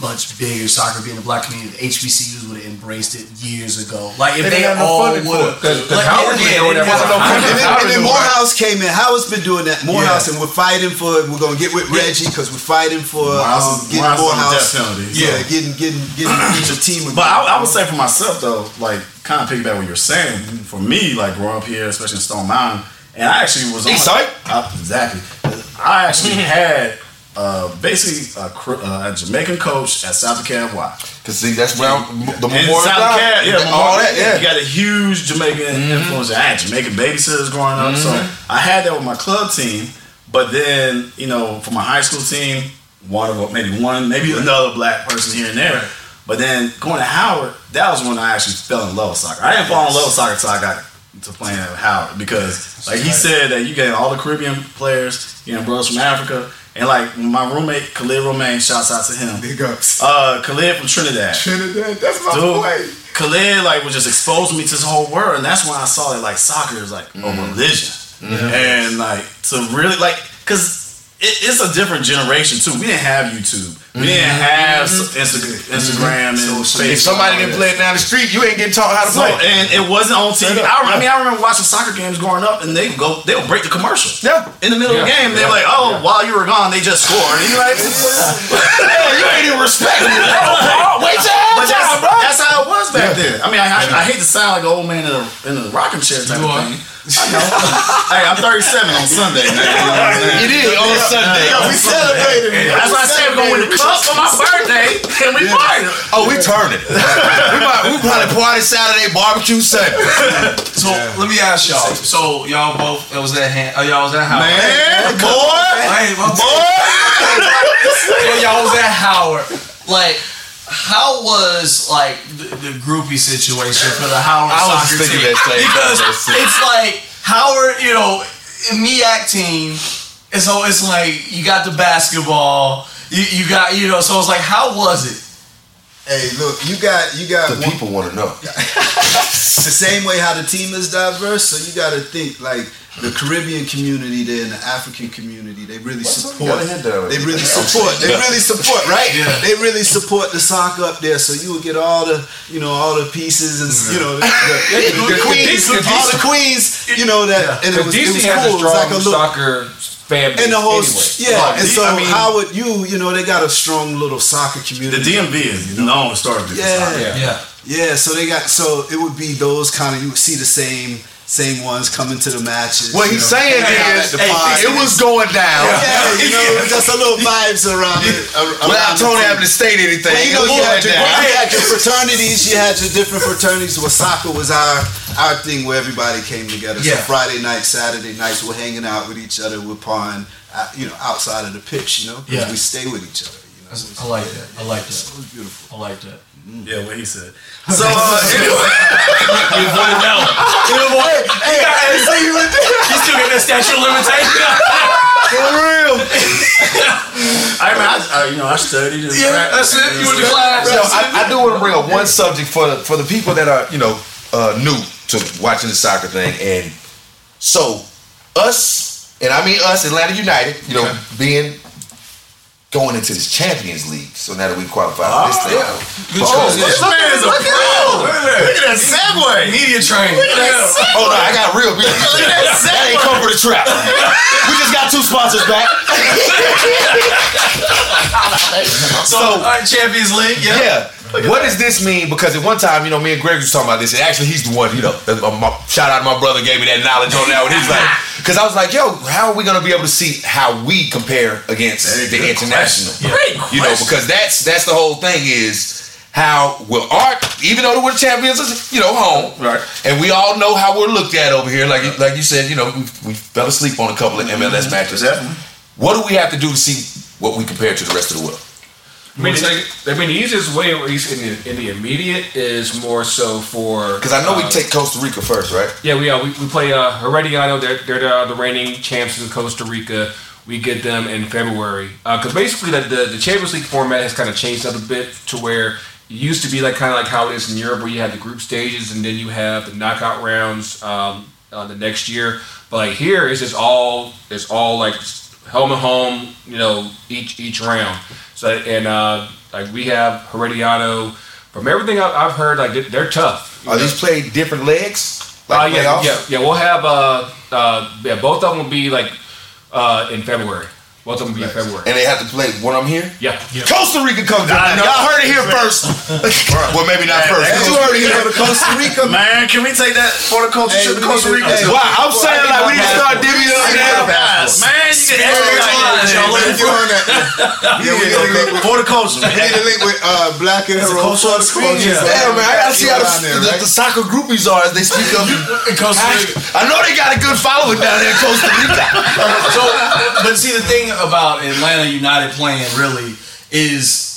much bigger soccer being the black community, the HBCUs would have embraced it years ago. Like if They they, didn't no all would have. have. 'cause- 'cause Howard been doing that for a long And then, and then. Morehouse came in. Howard's been doing that. Morehouse, Yeah. and we're fighting for. We're gonna get with Reggie because we're fighting for Morehouse um, getting Morehouse Morehouse. death penalty, Yeah, so- getting getting getting each a team. But I, I would say for myself though, like kind of piggyback what you're saying. For me, like growing up here, especially in Stone Mountain, and I actually was on East side? I- exactly. I actually had uh, basically a, uh, a Jamaican coach at South DeKalb Y. Cause see, that's where I'm- the Memorial South DeKalb, yeah, all that, yeah. You got a huge Jamaican influence. I had Jamaican babysitters growing up, so I had that with my club team. But then, you know, for my high school team, one of them, maybe one, maybe another black person here and there. But then going to Howard, that was when I actually fell in love with soccer. I didn't fall in love with soccer until I got to playing at Howard because, like he said, that you get all the Caribbean players, you know, bros from Africa, and like my roommate Khalid Romain, shouts out to him. Big ups. Uh, Khalid from Trinidad. Trinidad, that's my Dude, boy. Khalid like was just exposing me to this whole world, and that's when I saw that like soccer is like a religion, and like to really like because it, it's a different generation too. We didn't have YouTube, we didn't mm-hmm. have s- Insta- Instagram mm-hmm. and Facebook. If somebody can play it down the street, you ain't getting taught how to So, play. and it wasn't on TV. I, I mean, I remember watching soccer games growing up, and they would go, they would break the commercial. Yeah. In the middle of the game, they're like, "Oh, while you were gone, they just scored." And you're like, you ain't even respecting me. Wait till But that's, halftime, bro. that's how it was back then. I mean, I, I, I hate to sound like an old man in a, in a rocking chair type You of are. thing. I know. hey, I'm 37 on Sunday. Man. You know what I'm saying? It is on Sunday. Yeah, we celebrated. That's why I said we're going to win the cup for my birthday, and we party. Oh, we turning. we might we probably party Saturday, barbecue Sunday. So let me ask y'all. So y'all both it was that hand. Oh, y'all was at Howard. Man, boy, Hey, my boy. So y'all was at Howard. Like, how was like the, the groupie situation for the Howard I was soccer thinking team? that same because it's like Howard, you know, MEAC team. And so it's like you got the basketball. You, you got you know. So it's like, how was it? Hey, look, you got you got The one- people want to know. the same way how the team is diverse. So you got to think like the Caribbean community there and the African community. They really What's support. gotta hit that. They really support. They really support, right? Yeah. They really support the soccer up there. So you would get all the, you know, all the pieces and you know, the, the, the queens, Cadiz- all the queens. You know that, and it was, it was has cool. a strong like a little. soccer fan base And the whole, anyway. yeah, Like, and so I mean, Howard, you, you know, they got a strong little soccer community. The community. DMV is you known historically. for Yeah. Yeah. Yeah, so they got so it would be those kind of you would see the same same ones coming to the matches. What he's know. saying Yeah, is, the pod. it was going down. yeah, you know, just a little vibes around it. ar- Without around Tony having to state anything. Well, you know, you had, going your, you had your fraternities, you had your different fraternities where soccer was our our thing where everybody came together. Yeah. So Friday night, Saturday nights, we're hanging out with each other, we're pawing, uh, you know, outside of the pitch, you know, Yeah. we stay with each other. You know, I like that. I like that. It was beautiful. I like that. Yeah, what he said. So uh, anyway, You avoided that one. You avoided. Hey, hey, see you. You still got that statute of limitation. For real. I mean, I, I, you know, I studied. And Yeah, that's it. You went to class. Yo, I, I do want to bring up one subject for the, for the people that are you know uh, new to watching the soccer thing, and so us, and I mean us, Atlanta United, you know, being going into this Champions League. So now that we qualified for this thing, Good Oh, transition. This man is a pro. Look at that segue. Media training. oh no, I got real business. that ain't come for the trap. we just got two sponsors back. So, all right, Champions League. Yeah. Yeah. What does this mean? Because at one time, you know, me and Greg was talking about this, and actually, he's the one. You know, my, shout out to my brother, gave me that knowledge on that one. He's like, because I was like, yo, how are we gonna be able to see how we compare against the good international? question. Great You know, because that's that's the whole thing is how well our even though we're champions, you know, home, Right. And we all know how we're looked at over here. Like you, like you said, you know, we, we fell asleep on a couple of MLS matches. Definitely. What do we have to do to see what we compare to the rest of the world? I mean, I mean, the easiest way, at least in the, in the immediate, is more so for Because I know we uh, take Costa Rica first, right? Yeah, we uh, we, we play uh, Herediano. They're they're the, the reigning champs in Costa Rica. We get them in February because basically the, the the Champions League format has kind of changed up a bit to where it used to be like kind of like how it is in Europe, where you have the group stages and then you have the knockout rounds um, uh, the next year. But like here, it's just all it's all like home and home. You know, each each round. So and uh, like we have Herediano. From everything I've heard, like they're- they're tough. Are these played different legs? Uh, yeah, playoffs? yeah, yeah. We'll have uh, uh, yeah, both of them will be like uh, in February. Both of them will be February. And they have to play when I'm here? Yeah, Costa Rica comes in. I know. Y'all heard it here first. well, maybe not first. but you heard it here. Costa Rica, Man, can we take that for the culture Hey, to Costa Rica? hey, Wow, I'm saying like we need to start divvying up now. Man, you get Yeah, we everything. need to link with- Yeah, we need to link with- For the culture, we need to link with uh, Black and It's Hero culture on screen, yeah. Yeah, man, I gotta see how the, the, right? the soccer groupies are as they speak of. In Costa Rica. I know they got a good following down there in Costa Rica. so, but see, the thing about Atlanta United playing really is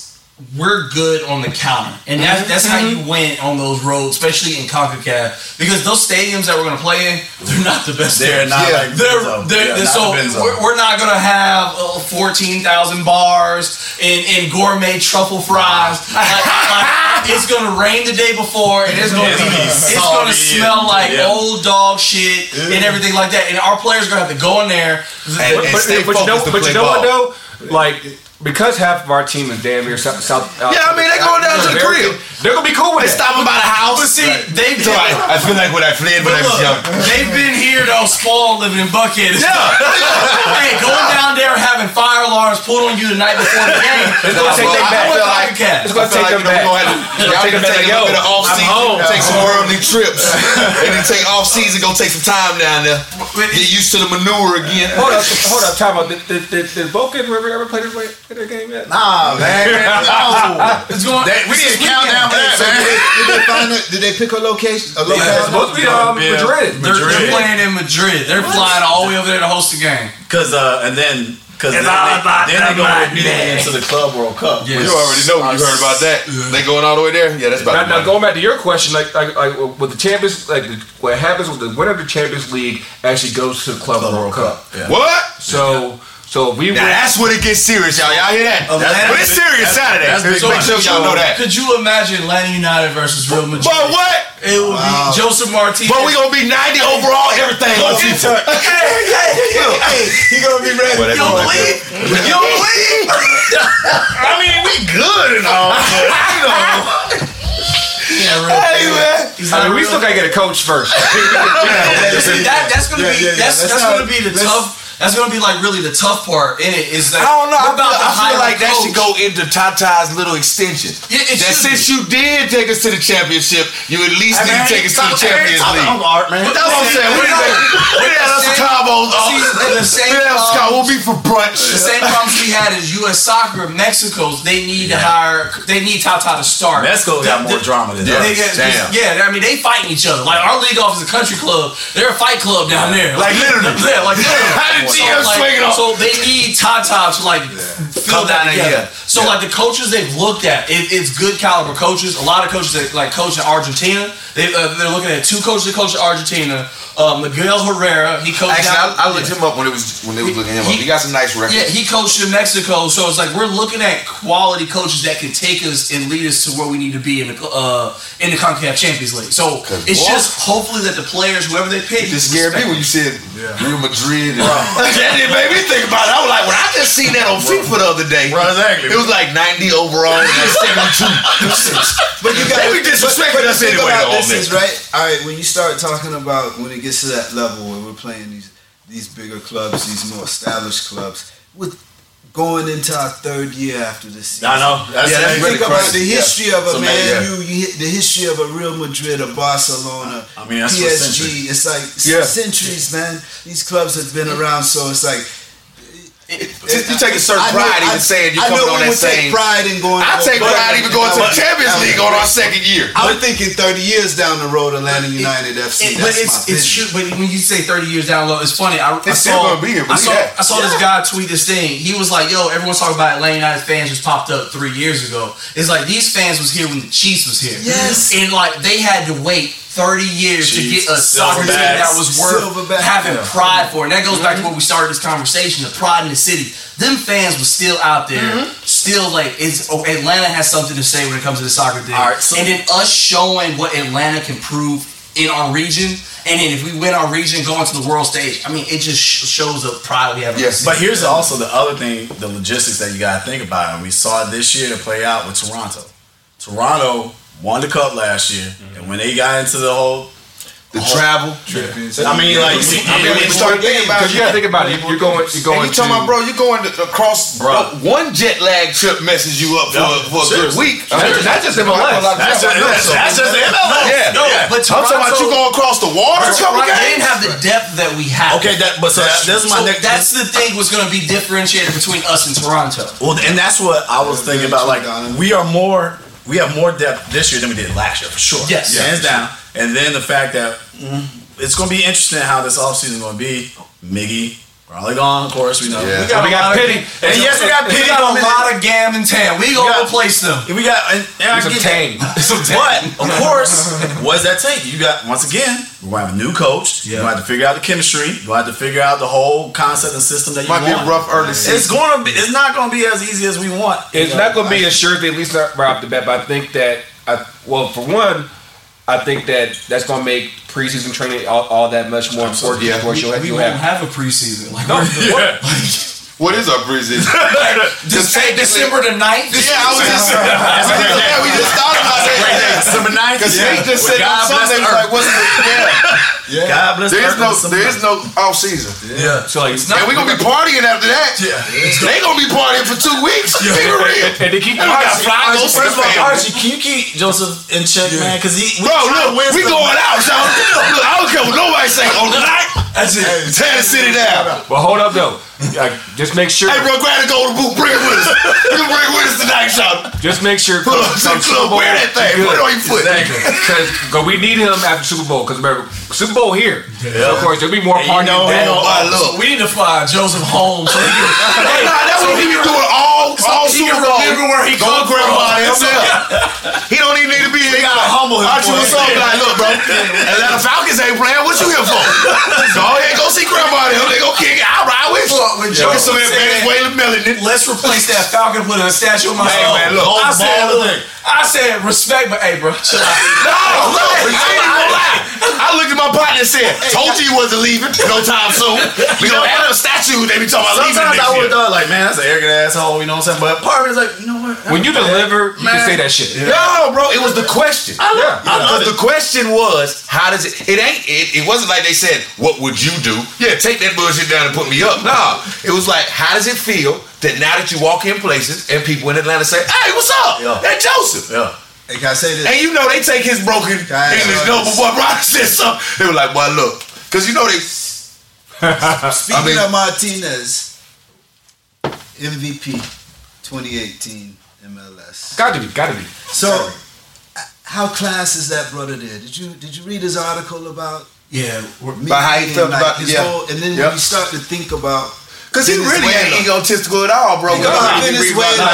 we're good on the counter, and that's that's how you win on those roads, especially in Concacaf, because those stadiums that we're gonna play in, they're not the best. They're stadiums. not Yeah. like They're, they're, Yeah, not so the Benzo. we're, we're not gonna have uh, fourteen thousand bars and, and gourmet truffle fries. Like, like, it's gonna rain the day before, and it's gonna be it's gonna smell like yeah. old dog shit and everything like that. And our players are gonna have to go in there. And- but, but, stay but you know, focused to but play you know what though? Like because half of our team is damn near south. south uh, Yeah, I mean, they're going down to the crib. They're gonna be cool with They it. stop by the house. But see, they've So I, I feel like when I fled when I was young. They've been here though, spoiled living in Buckhead. Yeah. hey, going down there having fire alarms pulled on you the night before the game. It's gonna take Well, them I back. feel Like, like- Concacaf. It's gonna I feel take like, them you know, back. we gonna have to, y'all take can them take back. a little bit of off I'm season, home. take some worldly trips, and then take off season, go take some time down there, get used to the manure again. Hold up, hold up, time out. Did, did, did, did Boca River ever play this way in their game yet? Nah, man. No. It's going. That- we didn't count is did they, find a, Did they pick a location? A It's supposed to be um, Yeah. Madrid. They're, they're playing in Madrid. They're flying all the way over there to host the game. Cause uh, and then cause then, It's all they, about then the they go money. immediately into the Club World Cup. Yeah. You already know. You heard about that? They going all the way there? Yeah, that's about. Now, now going back to your question, like, like, like with the champions, like the, what happens with the winner of the Champions League actually goes to the Club, World Cup. Yeah. What? So, so if we Now win, that's when it gets serious, y'all. Y'all hear that? Atlanta- but it's serious Saturday. that's big Make sure y'all know that. Could you imagine Atlanta United versus Real Madrid? But what? It would be Josef Martinez. But we gonna be 90 overall, everything. on FIFA. He gonna be ready. Well, that's You don't believe? You don't believe? I mean, we good and all, but you know. Yeah, real. Hey, man. I mean, we real. still gotta get a coach first. See, that, that's gonna Yeah, be yeah, yeah. that's Let's that's gonna be the tough. That's gonna be like really the tough part in it is that I don't know. I we're feel, about to I feel like a that should go into Tata's little extension. Yeah, it that should since you did take us to the championship, you at least need to take us to the Champions League. I'm art, man. That's what I'm saying. We need to- we need to some combos. See, the same We need to have some problem- combos. We'll be for brunch. The same problems we had is U.S. Soccer. Mexico's they need to hire. They need Tata to start. Mexico got The- more the- drama than Yeah. Us. Damn. yeah, I mean they fighting each other. Like our league off is a country club. They're a fight club down there. Like, literally. yeah, like literally. So, GM like, off? so they need Tata to like fill Come that together. yeah. So Yeah. like the coaches they've looked at, it, it's good caliber coaches. A lot of coaches that like coach in Argentina. They uh, they're looking at two coaches that coach in Argentina. Um, Miguel Herrera, he coached. Actually, down- I, I looked him up when it was when they was looking him up. He- He got some nice records. yeah, he coached in Mexico, so it's like we're looking at quality coaches that can take us and lead us to where we need to be in the uh, in the Concacaf Champions League. So it's boy, just hopefully that the players, whoever they pick, It just scared me when you said Real Madrid. And, Right. that didn't make me think about it. I was like, when I just seen that on FIFA the other day, Right, exactly. it was like 90 overall and 72. But you got to be disrespecting us think anyway, about though, this is right. All right, when you start talking about when it gets to that level where we're playing these these bigger clubs, these more established clubs, with going into our third year after this season. I know. That's, Yeah, that's that's really Think about crazy. the Yeah. history of a So, man, man, yeah. you, you hit the history of a Real Madrid, a Barcelona, I mean, that's. PSG. It's like Yeah. centuries, man. These clubs have been around, so it's like You take a certain I know- pride I- even saying you're I coming on we that would take same. pride in going. I take pride even going to the but- Champions League on our second year. I'm thinking 30 years down the road, Atlanta United FC. It- that's but it's my it's true. But when you say thirty years down the road, it's funny. I, I It's still saw gonna be here, I saw, that. I saw this guy tweet this thing. He was like, "Yo, everyone's talking about Atlanta United fans just popped up three years ago. It's like these fans was here when the Chiefs was here. Yes. and like they had to wait." 30 years to get a soccer team that was worth Silverback. having Yeah. pride for. And that goes back to mm-hmm. where we started this conversation, the pride in the city. Them fans was still out there, mm-hmm. still like it's oh, Atlanta has something to say when it comes to the soccer thing. All right, so- and then us showing what Atlanta can prove in our region, and then if we win our region, going to the world stage, I mean, it just sh- shows the pride we have. Yes, But here's also the other thing, the logistics that you got to think about. And we saw it this year to play out with Toronto. Toronto won the cup last year, and when they got into the whole, The travel. I mean, like, we, I mean, we start thinking about Because you gotta think about it. You're going. You're going And you talking about, bro? You're going to, across Bro. One jet lag trip messes you up for, for a good week. That's, that's just MLS. that's just, that's, that's just the MLS. Yeah. no, Yeah. but I'm talking about you going across the water. a couple Right, they didn't have the depth that we have. Okay, that but so that, this my So next. that's the thing was going to be differentiated between us and Toronto. Well, and that's what I was thinking about. Like, we are more, we have more depth this year than we did last year for sure. Yes. hands down. And then the fact that mm, it's going to be interesting how this offseason is going to be. Miggy, probably gone, of course. We know. Yeah. We got, We got a lot of- Pity. and yes, we got We Pity got a lot of Gam and Tam. We gonna got- replace them. We got and, and I Some get tang. Some But of course, what does that take? You got once again, we're gonna have a new coach. Yeah. You're gonna have to figure out the chemistry. You're gonna have to figure out the whole concept and system that you Might be want. a rough early season. It's gonna be. It's not gonna be as easy as we want. It's not going to be a sure thing, at least not right off the bat. But I think that, I, well, for one, I think that that's going to make preseason training all, all that much more important. Yeah. Of course, you'll have, we you'll won't have have a preseason. Like, No, what? What is our preseason? Just say December the 9th. Yeah, I was just. yeah, we just thought about that. December 9th. Because yeah. they just Well, said on God Sunday, was like, earth. what's the. Yeah. God bless the There is no, there is no off season. Yeah. So like, And we're going to be partying after that. Yeah. They going to be partying for two weeks. Be real. and, and to keep And we got fly Archie, goes first of all. Archie, can you keep Josef in check, man? Because he, we Bro, look, we stuff. going out, y'all. Look, I don't care what nobody say on the night. That's it. Tear the city down. But hold up though, Like, just make sure. Hey, bro, grab the golden boot. Bring it with us. You can bring it with us tonight, y'all. Just make sure. Put up to the club. Wear that thing. Put it on your foot. Because we need him after Super Bowl. Because remember, Super Bowl here. So of course, there'll be more And you know, than- you know, uh, look. We need to find Joseph Holmes. So he can, Hey, nah, that's what he be doing all, all he Super can Bowl. remember where he Go come to grandma from. and him. He don't even need to be here. He gotta humble him Archie, for what's it. up? Like, look, bro. Atlanta Falcons ain't playing. What you here for? Go ahead, go see grandma and him. They go kick it. I'll ride with you. Look, when Get Josef some said- Venezuelan melanin. Let's replace that Falcon with a statue of myself. Hey, man, look. I said, look. I said respect, but hey, bro, chill out. No, look, I ain't even gonna lie. I looked at my partner and said, told you he wasn't leaving no time soon. We gonna add a statue. They be talking about leaving Sometimes I would have thought, like, man, that's an arrogant asshole, you know what I'm saying? But part of me is like, you know what? When you deliver, you can say that shit. No, bro, it was the question. I love, I love it. the question was, how does it? It ain't. It, it wasn't like they said, "What would you do?" Yeah, take that bullshit down and put me up. Nah, it was like, how does it feel that now that you walk in places and people in Atlanta say, "Hey, what's up? Yeah. That Josef." Yeah. Hey, can I say this? And you know they take his broken I English. know No, but boy, Brian said something. They were like, "Boy, look," because you know they. Speaking I mean- of Martinez, MVP 2018 MLS. Got to be, got to be. So, uh, how class is that brother there? Did you did you read his article about Yeah, we're, me About how he being felt about- his yeah. whole, and then Yep. you start to think about Because he really ain't Venezuela. egotistical at all, bro. Venezuela,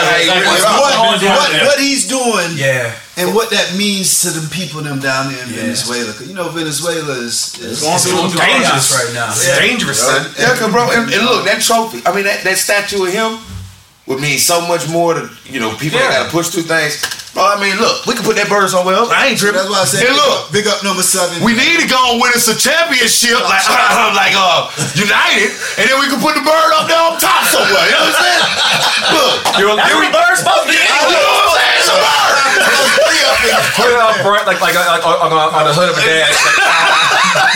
what, what, what he's doing yeah. and what that means to the people them down there in Venezuela. 'Cause you know Venezuela is, is It's It's dangerous right now. It's dangerous, son. Yeah, cause bro, and, and look, that trophy. I mean, that, that statue of him would mean so much more to you know people that gotta push through things. Bro, I mean, look, we can put that bird somewhere else. I ain't tripping. that's why I said And big look, up, big up number seven. we need to go and win us a championship like like uh United, and then we can put the bird up there on top somewhere. You know what I'm saying? Look, You're, That's what you're, birds supposed to be. you know what I'm saying? It's a bird. Put it up front, like like, like on, on, on the hood of a dash.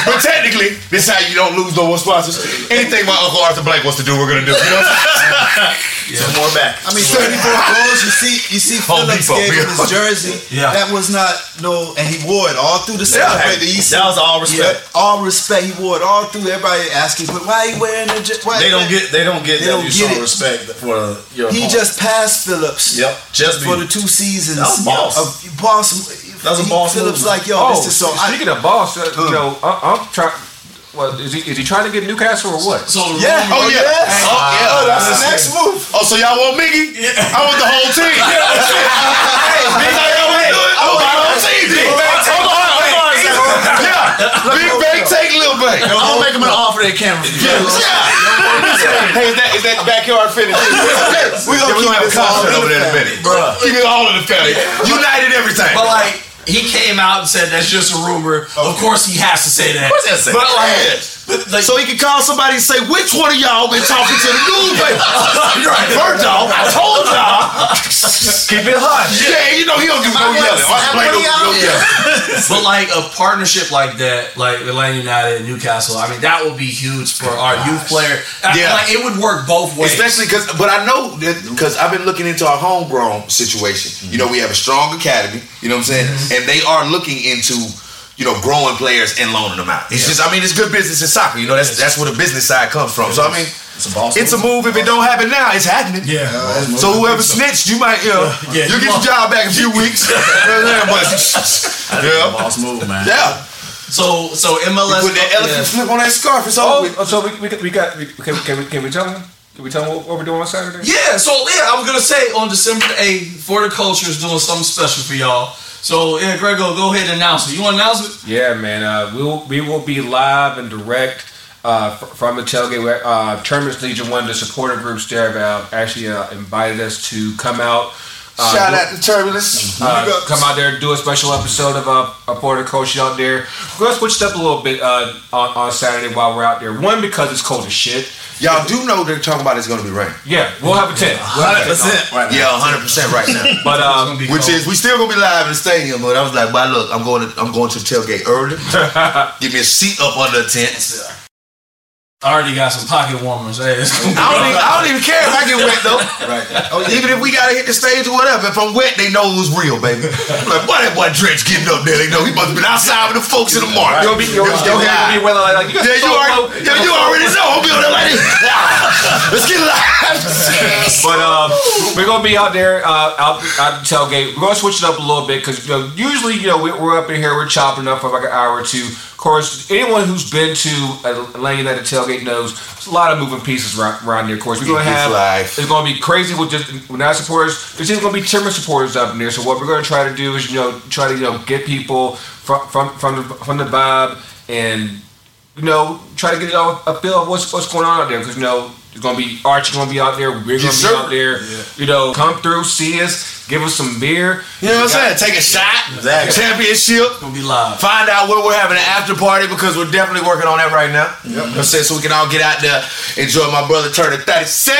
But technically, this is how you don't lose no more sponsors. Anything my Uncle Arthur Blank wants to do, we're gonna do. You know? Some more back. I mean, 34 goals. You see, you see, Home Phillips Depot, gave him his jersey. Yeah. That was not no, and he wore it all through the celebration. He said- That was all Yeah, respect. all respect. He wore it all through. Everybody asking, but why he wearing the? je- Why They don't get they don't get They that don't you get show it. respect for your He opponent. just passed Phillips. Yep, just for the two seasons. That was boss. Of boss. That was a boss Phillips move, like yo. Oh, this is so. I, speaking of boss, uh, you know, I, I'm trying. What is he? Is he trying to get Newcastle or what? So yeah. Oh yeah. yes. Oh yeah. Oh, that's the next move. Oh, so y'all want Miggy? Yeah. I want the whole team. hey, Big Bang, y'all want to do it? I want the whole team. Big Bang, take Hold on, hold on a second. Yeah. Big Bang, take Lil Bang. I'm gonna make them an offer they can't refuse. Yeah. Hey, is that is that backyard finish? We gonna Yeah, we keep gonna have a all concert in over the there in a family. minute. Keep it all in the family. United everything. But like he came out and said that's just a rumor. Of course he has to say that. Of course he say But like, but like So he can call somebody and say, which one of y'all been talking to the newspaper? right. First off, I told y'all. Keep it hot. Yeah, you know he don't do no yelling. Arthur Blank don't no yelling. But like a partnership like that, like Atlanta United and Newcastle, I mean that would be huge for our youth player. I- Yeah. like it would work both ways. Especially because, but I know that because I've been looking into our homegrown situation. You know, we have a strong academy. You know what I'm saying, mm-hmm. And they are looking into. You know, growing players and loaning them out. It's just, I mean, it's good business in soccer. You know, that's that's where the business side comes from. So I mean, It's a boss. it's a move. If it don't happen now, it's happening. yeah. So whoever snitched, you might, you know, Yeah, you'll you get your job back in a few weeks. You know what I'm saying? yeah. But, boss move, man. yeah, yeah. So so MLS Put that elephant yeah. flip on that scarf. It's over. Oh, with. oh, so we, we, we got. We, can, can, we, can we tell him? Can we tell them what, what we're doing on Saturday? Yeah, so yeah, I was gonna say on December the 8th, Horticulture is doing something special for y'all. So yeah, Grego, go ahead and announce it. You want to announce it? Yeah, man. Uh, we will we will be live and direct uh, fr- from the tailgate. where, Uh, Terminus Legion One, the supporter groups there, have uh, actually uh, invited us to come out. Uh, Shout do- out to Turbulence. uh, come out there and do a special episode of uh, a Porter Coach out there. We're gonna switch it up a little bit uh, on, on Saturday while we're out there. One because it's cold as shit. Y'all do know they're talking about it's going to be rain. Yeah, we'll have a tent. We'll have 100% right now. Yeah, 100% right now. But um, Which is we still gonna be live in the stadium, but I was like, "Well, look, I'm going to I'm going to the tailgate early. Give me a seat up under the tent. I already got some pocket warmers. Hey, it's I don't even I don't even care if I get wet though. Right. Oh, even if we gotta hit the stage or whatever, if I'm wet, they know it was real, baby. I'm like, boy, that boy Drench getting up there. They know he must have been outside with the folks in the market. you'll be you'll, Let's you'll get hear live. me weather like, like you got Yeah, you so already, yeah, you already know. I'll be on there like this. Let's get live. But um, we're gonna be out there, uh, out out the tailgate. We're gonna switch it up a little bit because you know usually you know we're, we're up in here, we're chopping up for like an hour or two. Of course, anyone who's been to Atlanta United tailgate knows there's a lot of moving pieces around, around here. Of course, we're gonna It's have life. it's gonna be crazy with just with not supporters. There's even gonna be timber supporters up in there. So what we're gonna try to do is you know try to you know get people from from from the from the vibe and you know, try to get a, a feel of what's what's going on out there because you know it's gonna be Archie gonna be out there, we're gonna Yes, be sir. out there. You know, come through, see us, give us some beer. You know what I'm saying? Take a shot. Exactly. Championship. gonna be live. Find out where we're having an after party because we're definitely working on that right now. You know what I'm saying? So we can all get out there, enjoy my brother turning 37,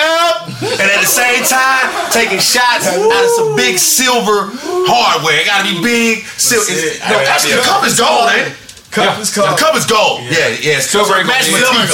and at the same time, taking shots out of some big silver hardware. It gotta be big. Silver. No, actually, the cup is gold, ain't it? Cup is The cup is gold. Yeah, yeah. it's Silver and Match gold. my teeth.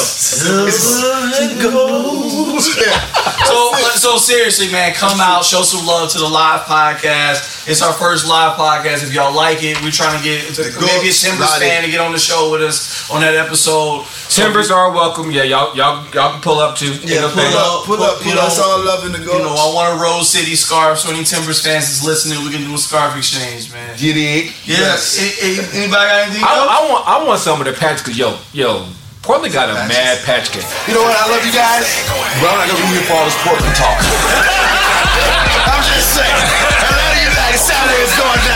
So, uh, so seriously, man, come out, show some love to the live podcast. It's our first live podcast. If y'all like it, we're trying to get maybe a Timbers Lottie. fan to get on the show with us on that episode. Timbers are welcome. Yeah, y'all y'all y'all can pull up too. Ain't Yeah, no pull thing. up. Pull up, You pull us know, all love in the go. You know, I want a Rose City scarf. So any Timbers fans that's listening, we can do a scarf exchange, man. You dig? Yes. Anybody got anything I, else? I want I want some of the patch because yo yo Portland got a mad patch game. You know what? I love you guys, but I'm not gonna be here for all this Portland talk. I'm just saying. Saturday is going down.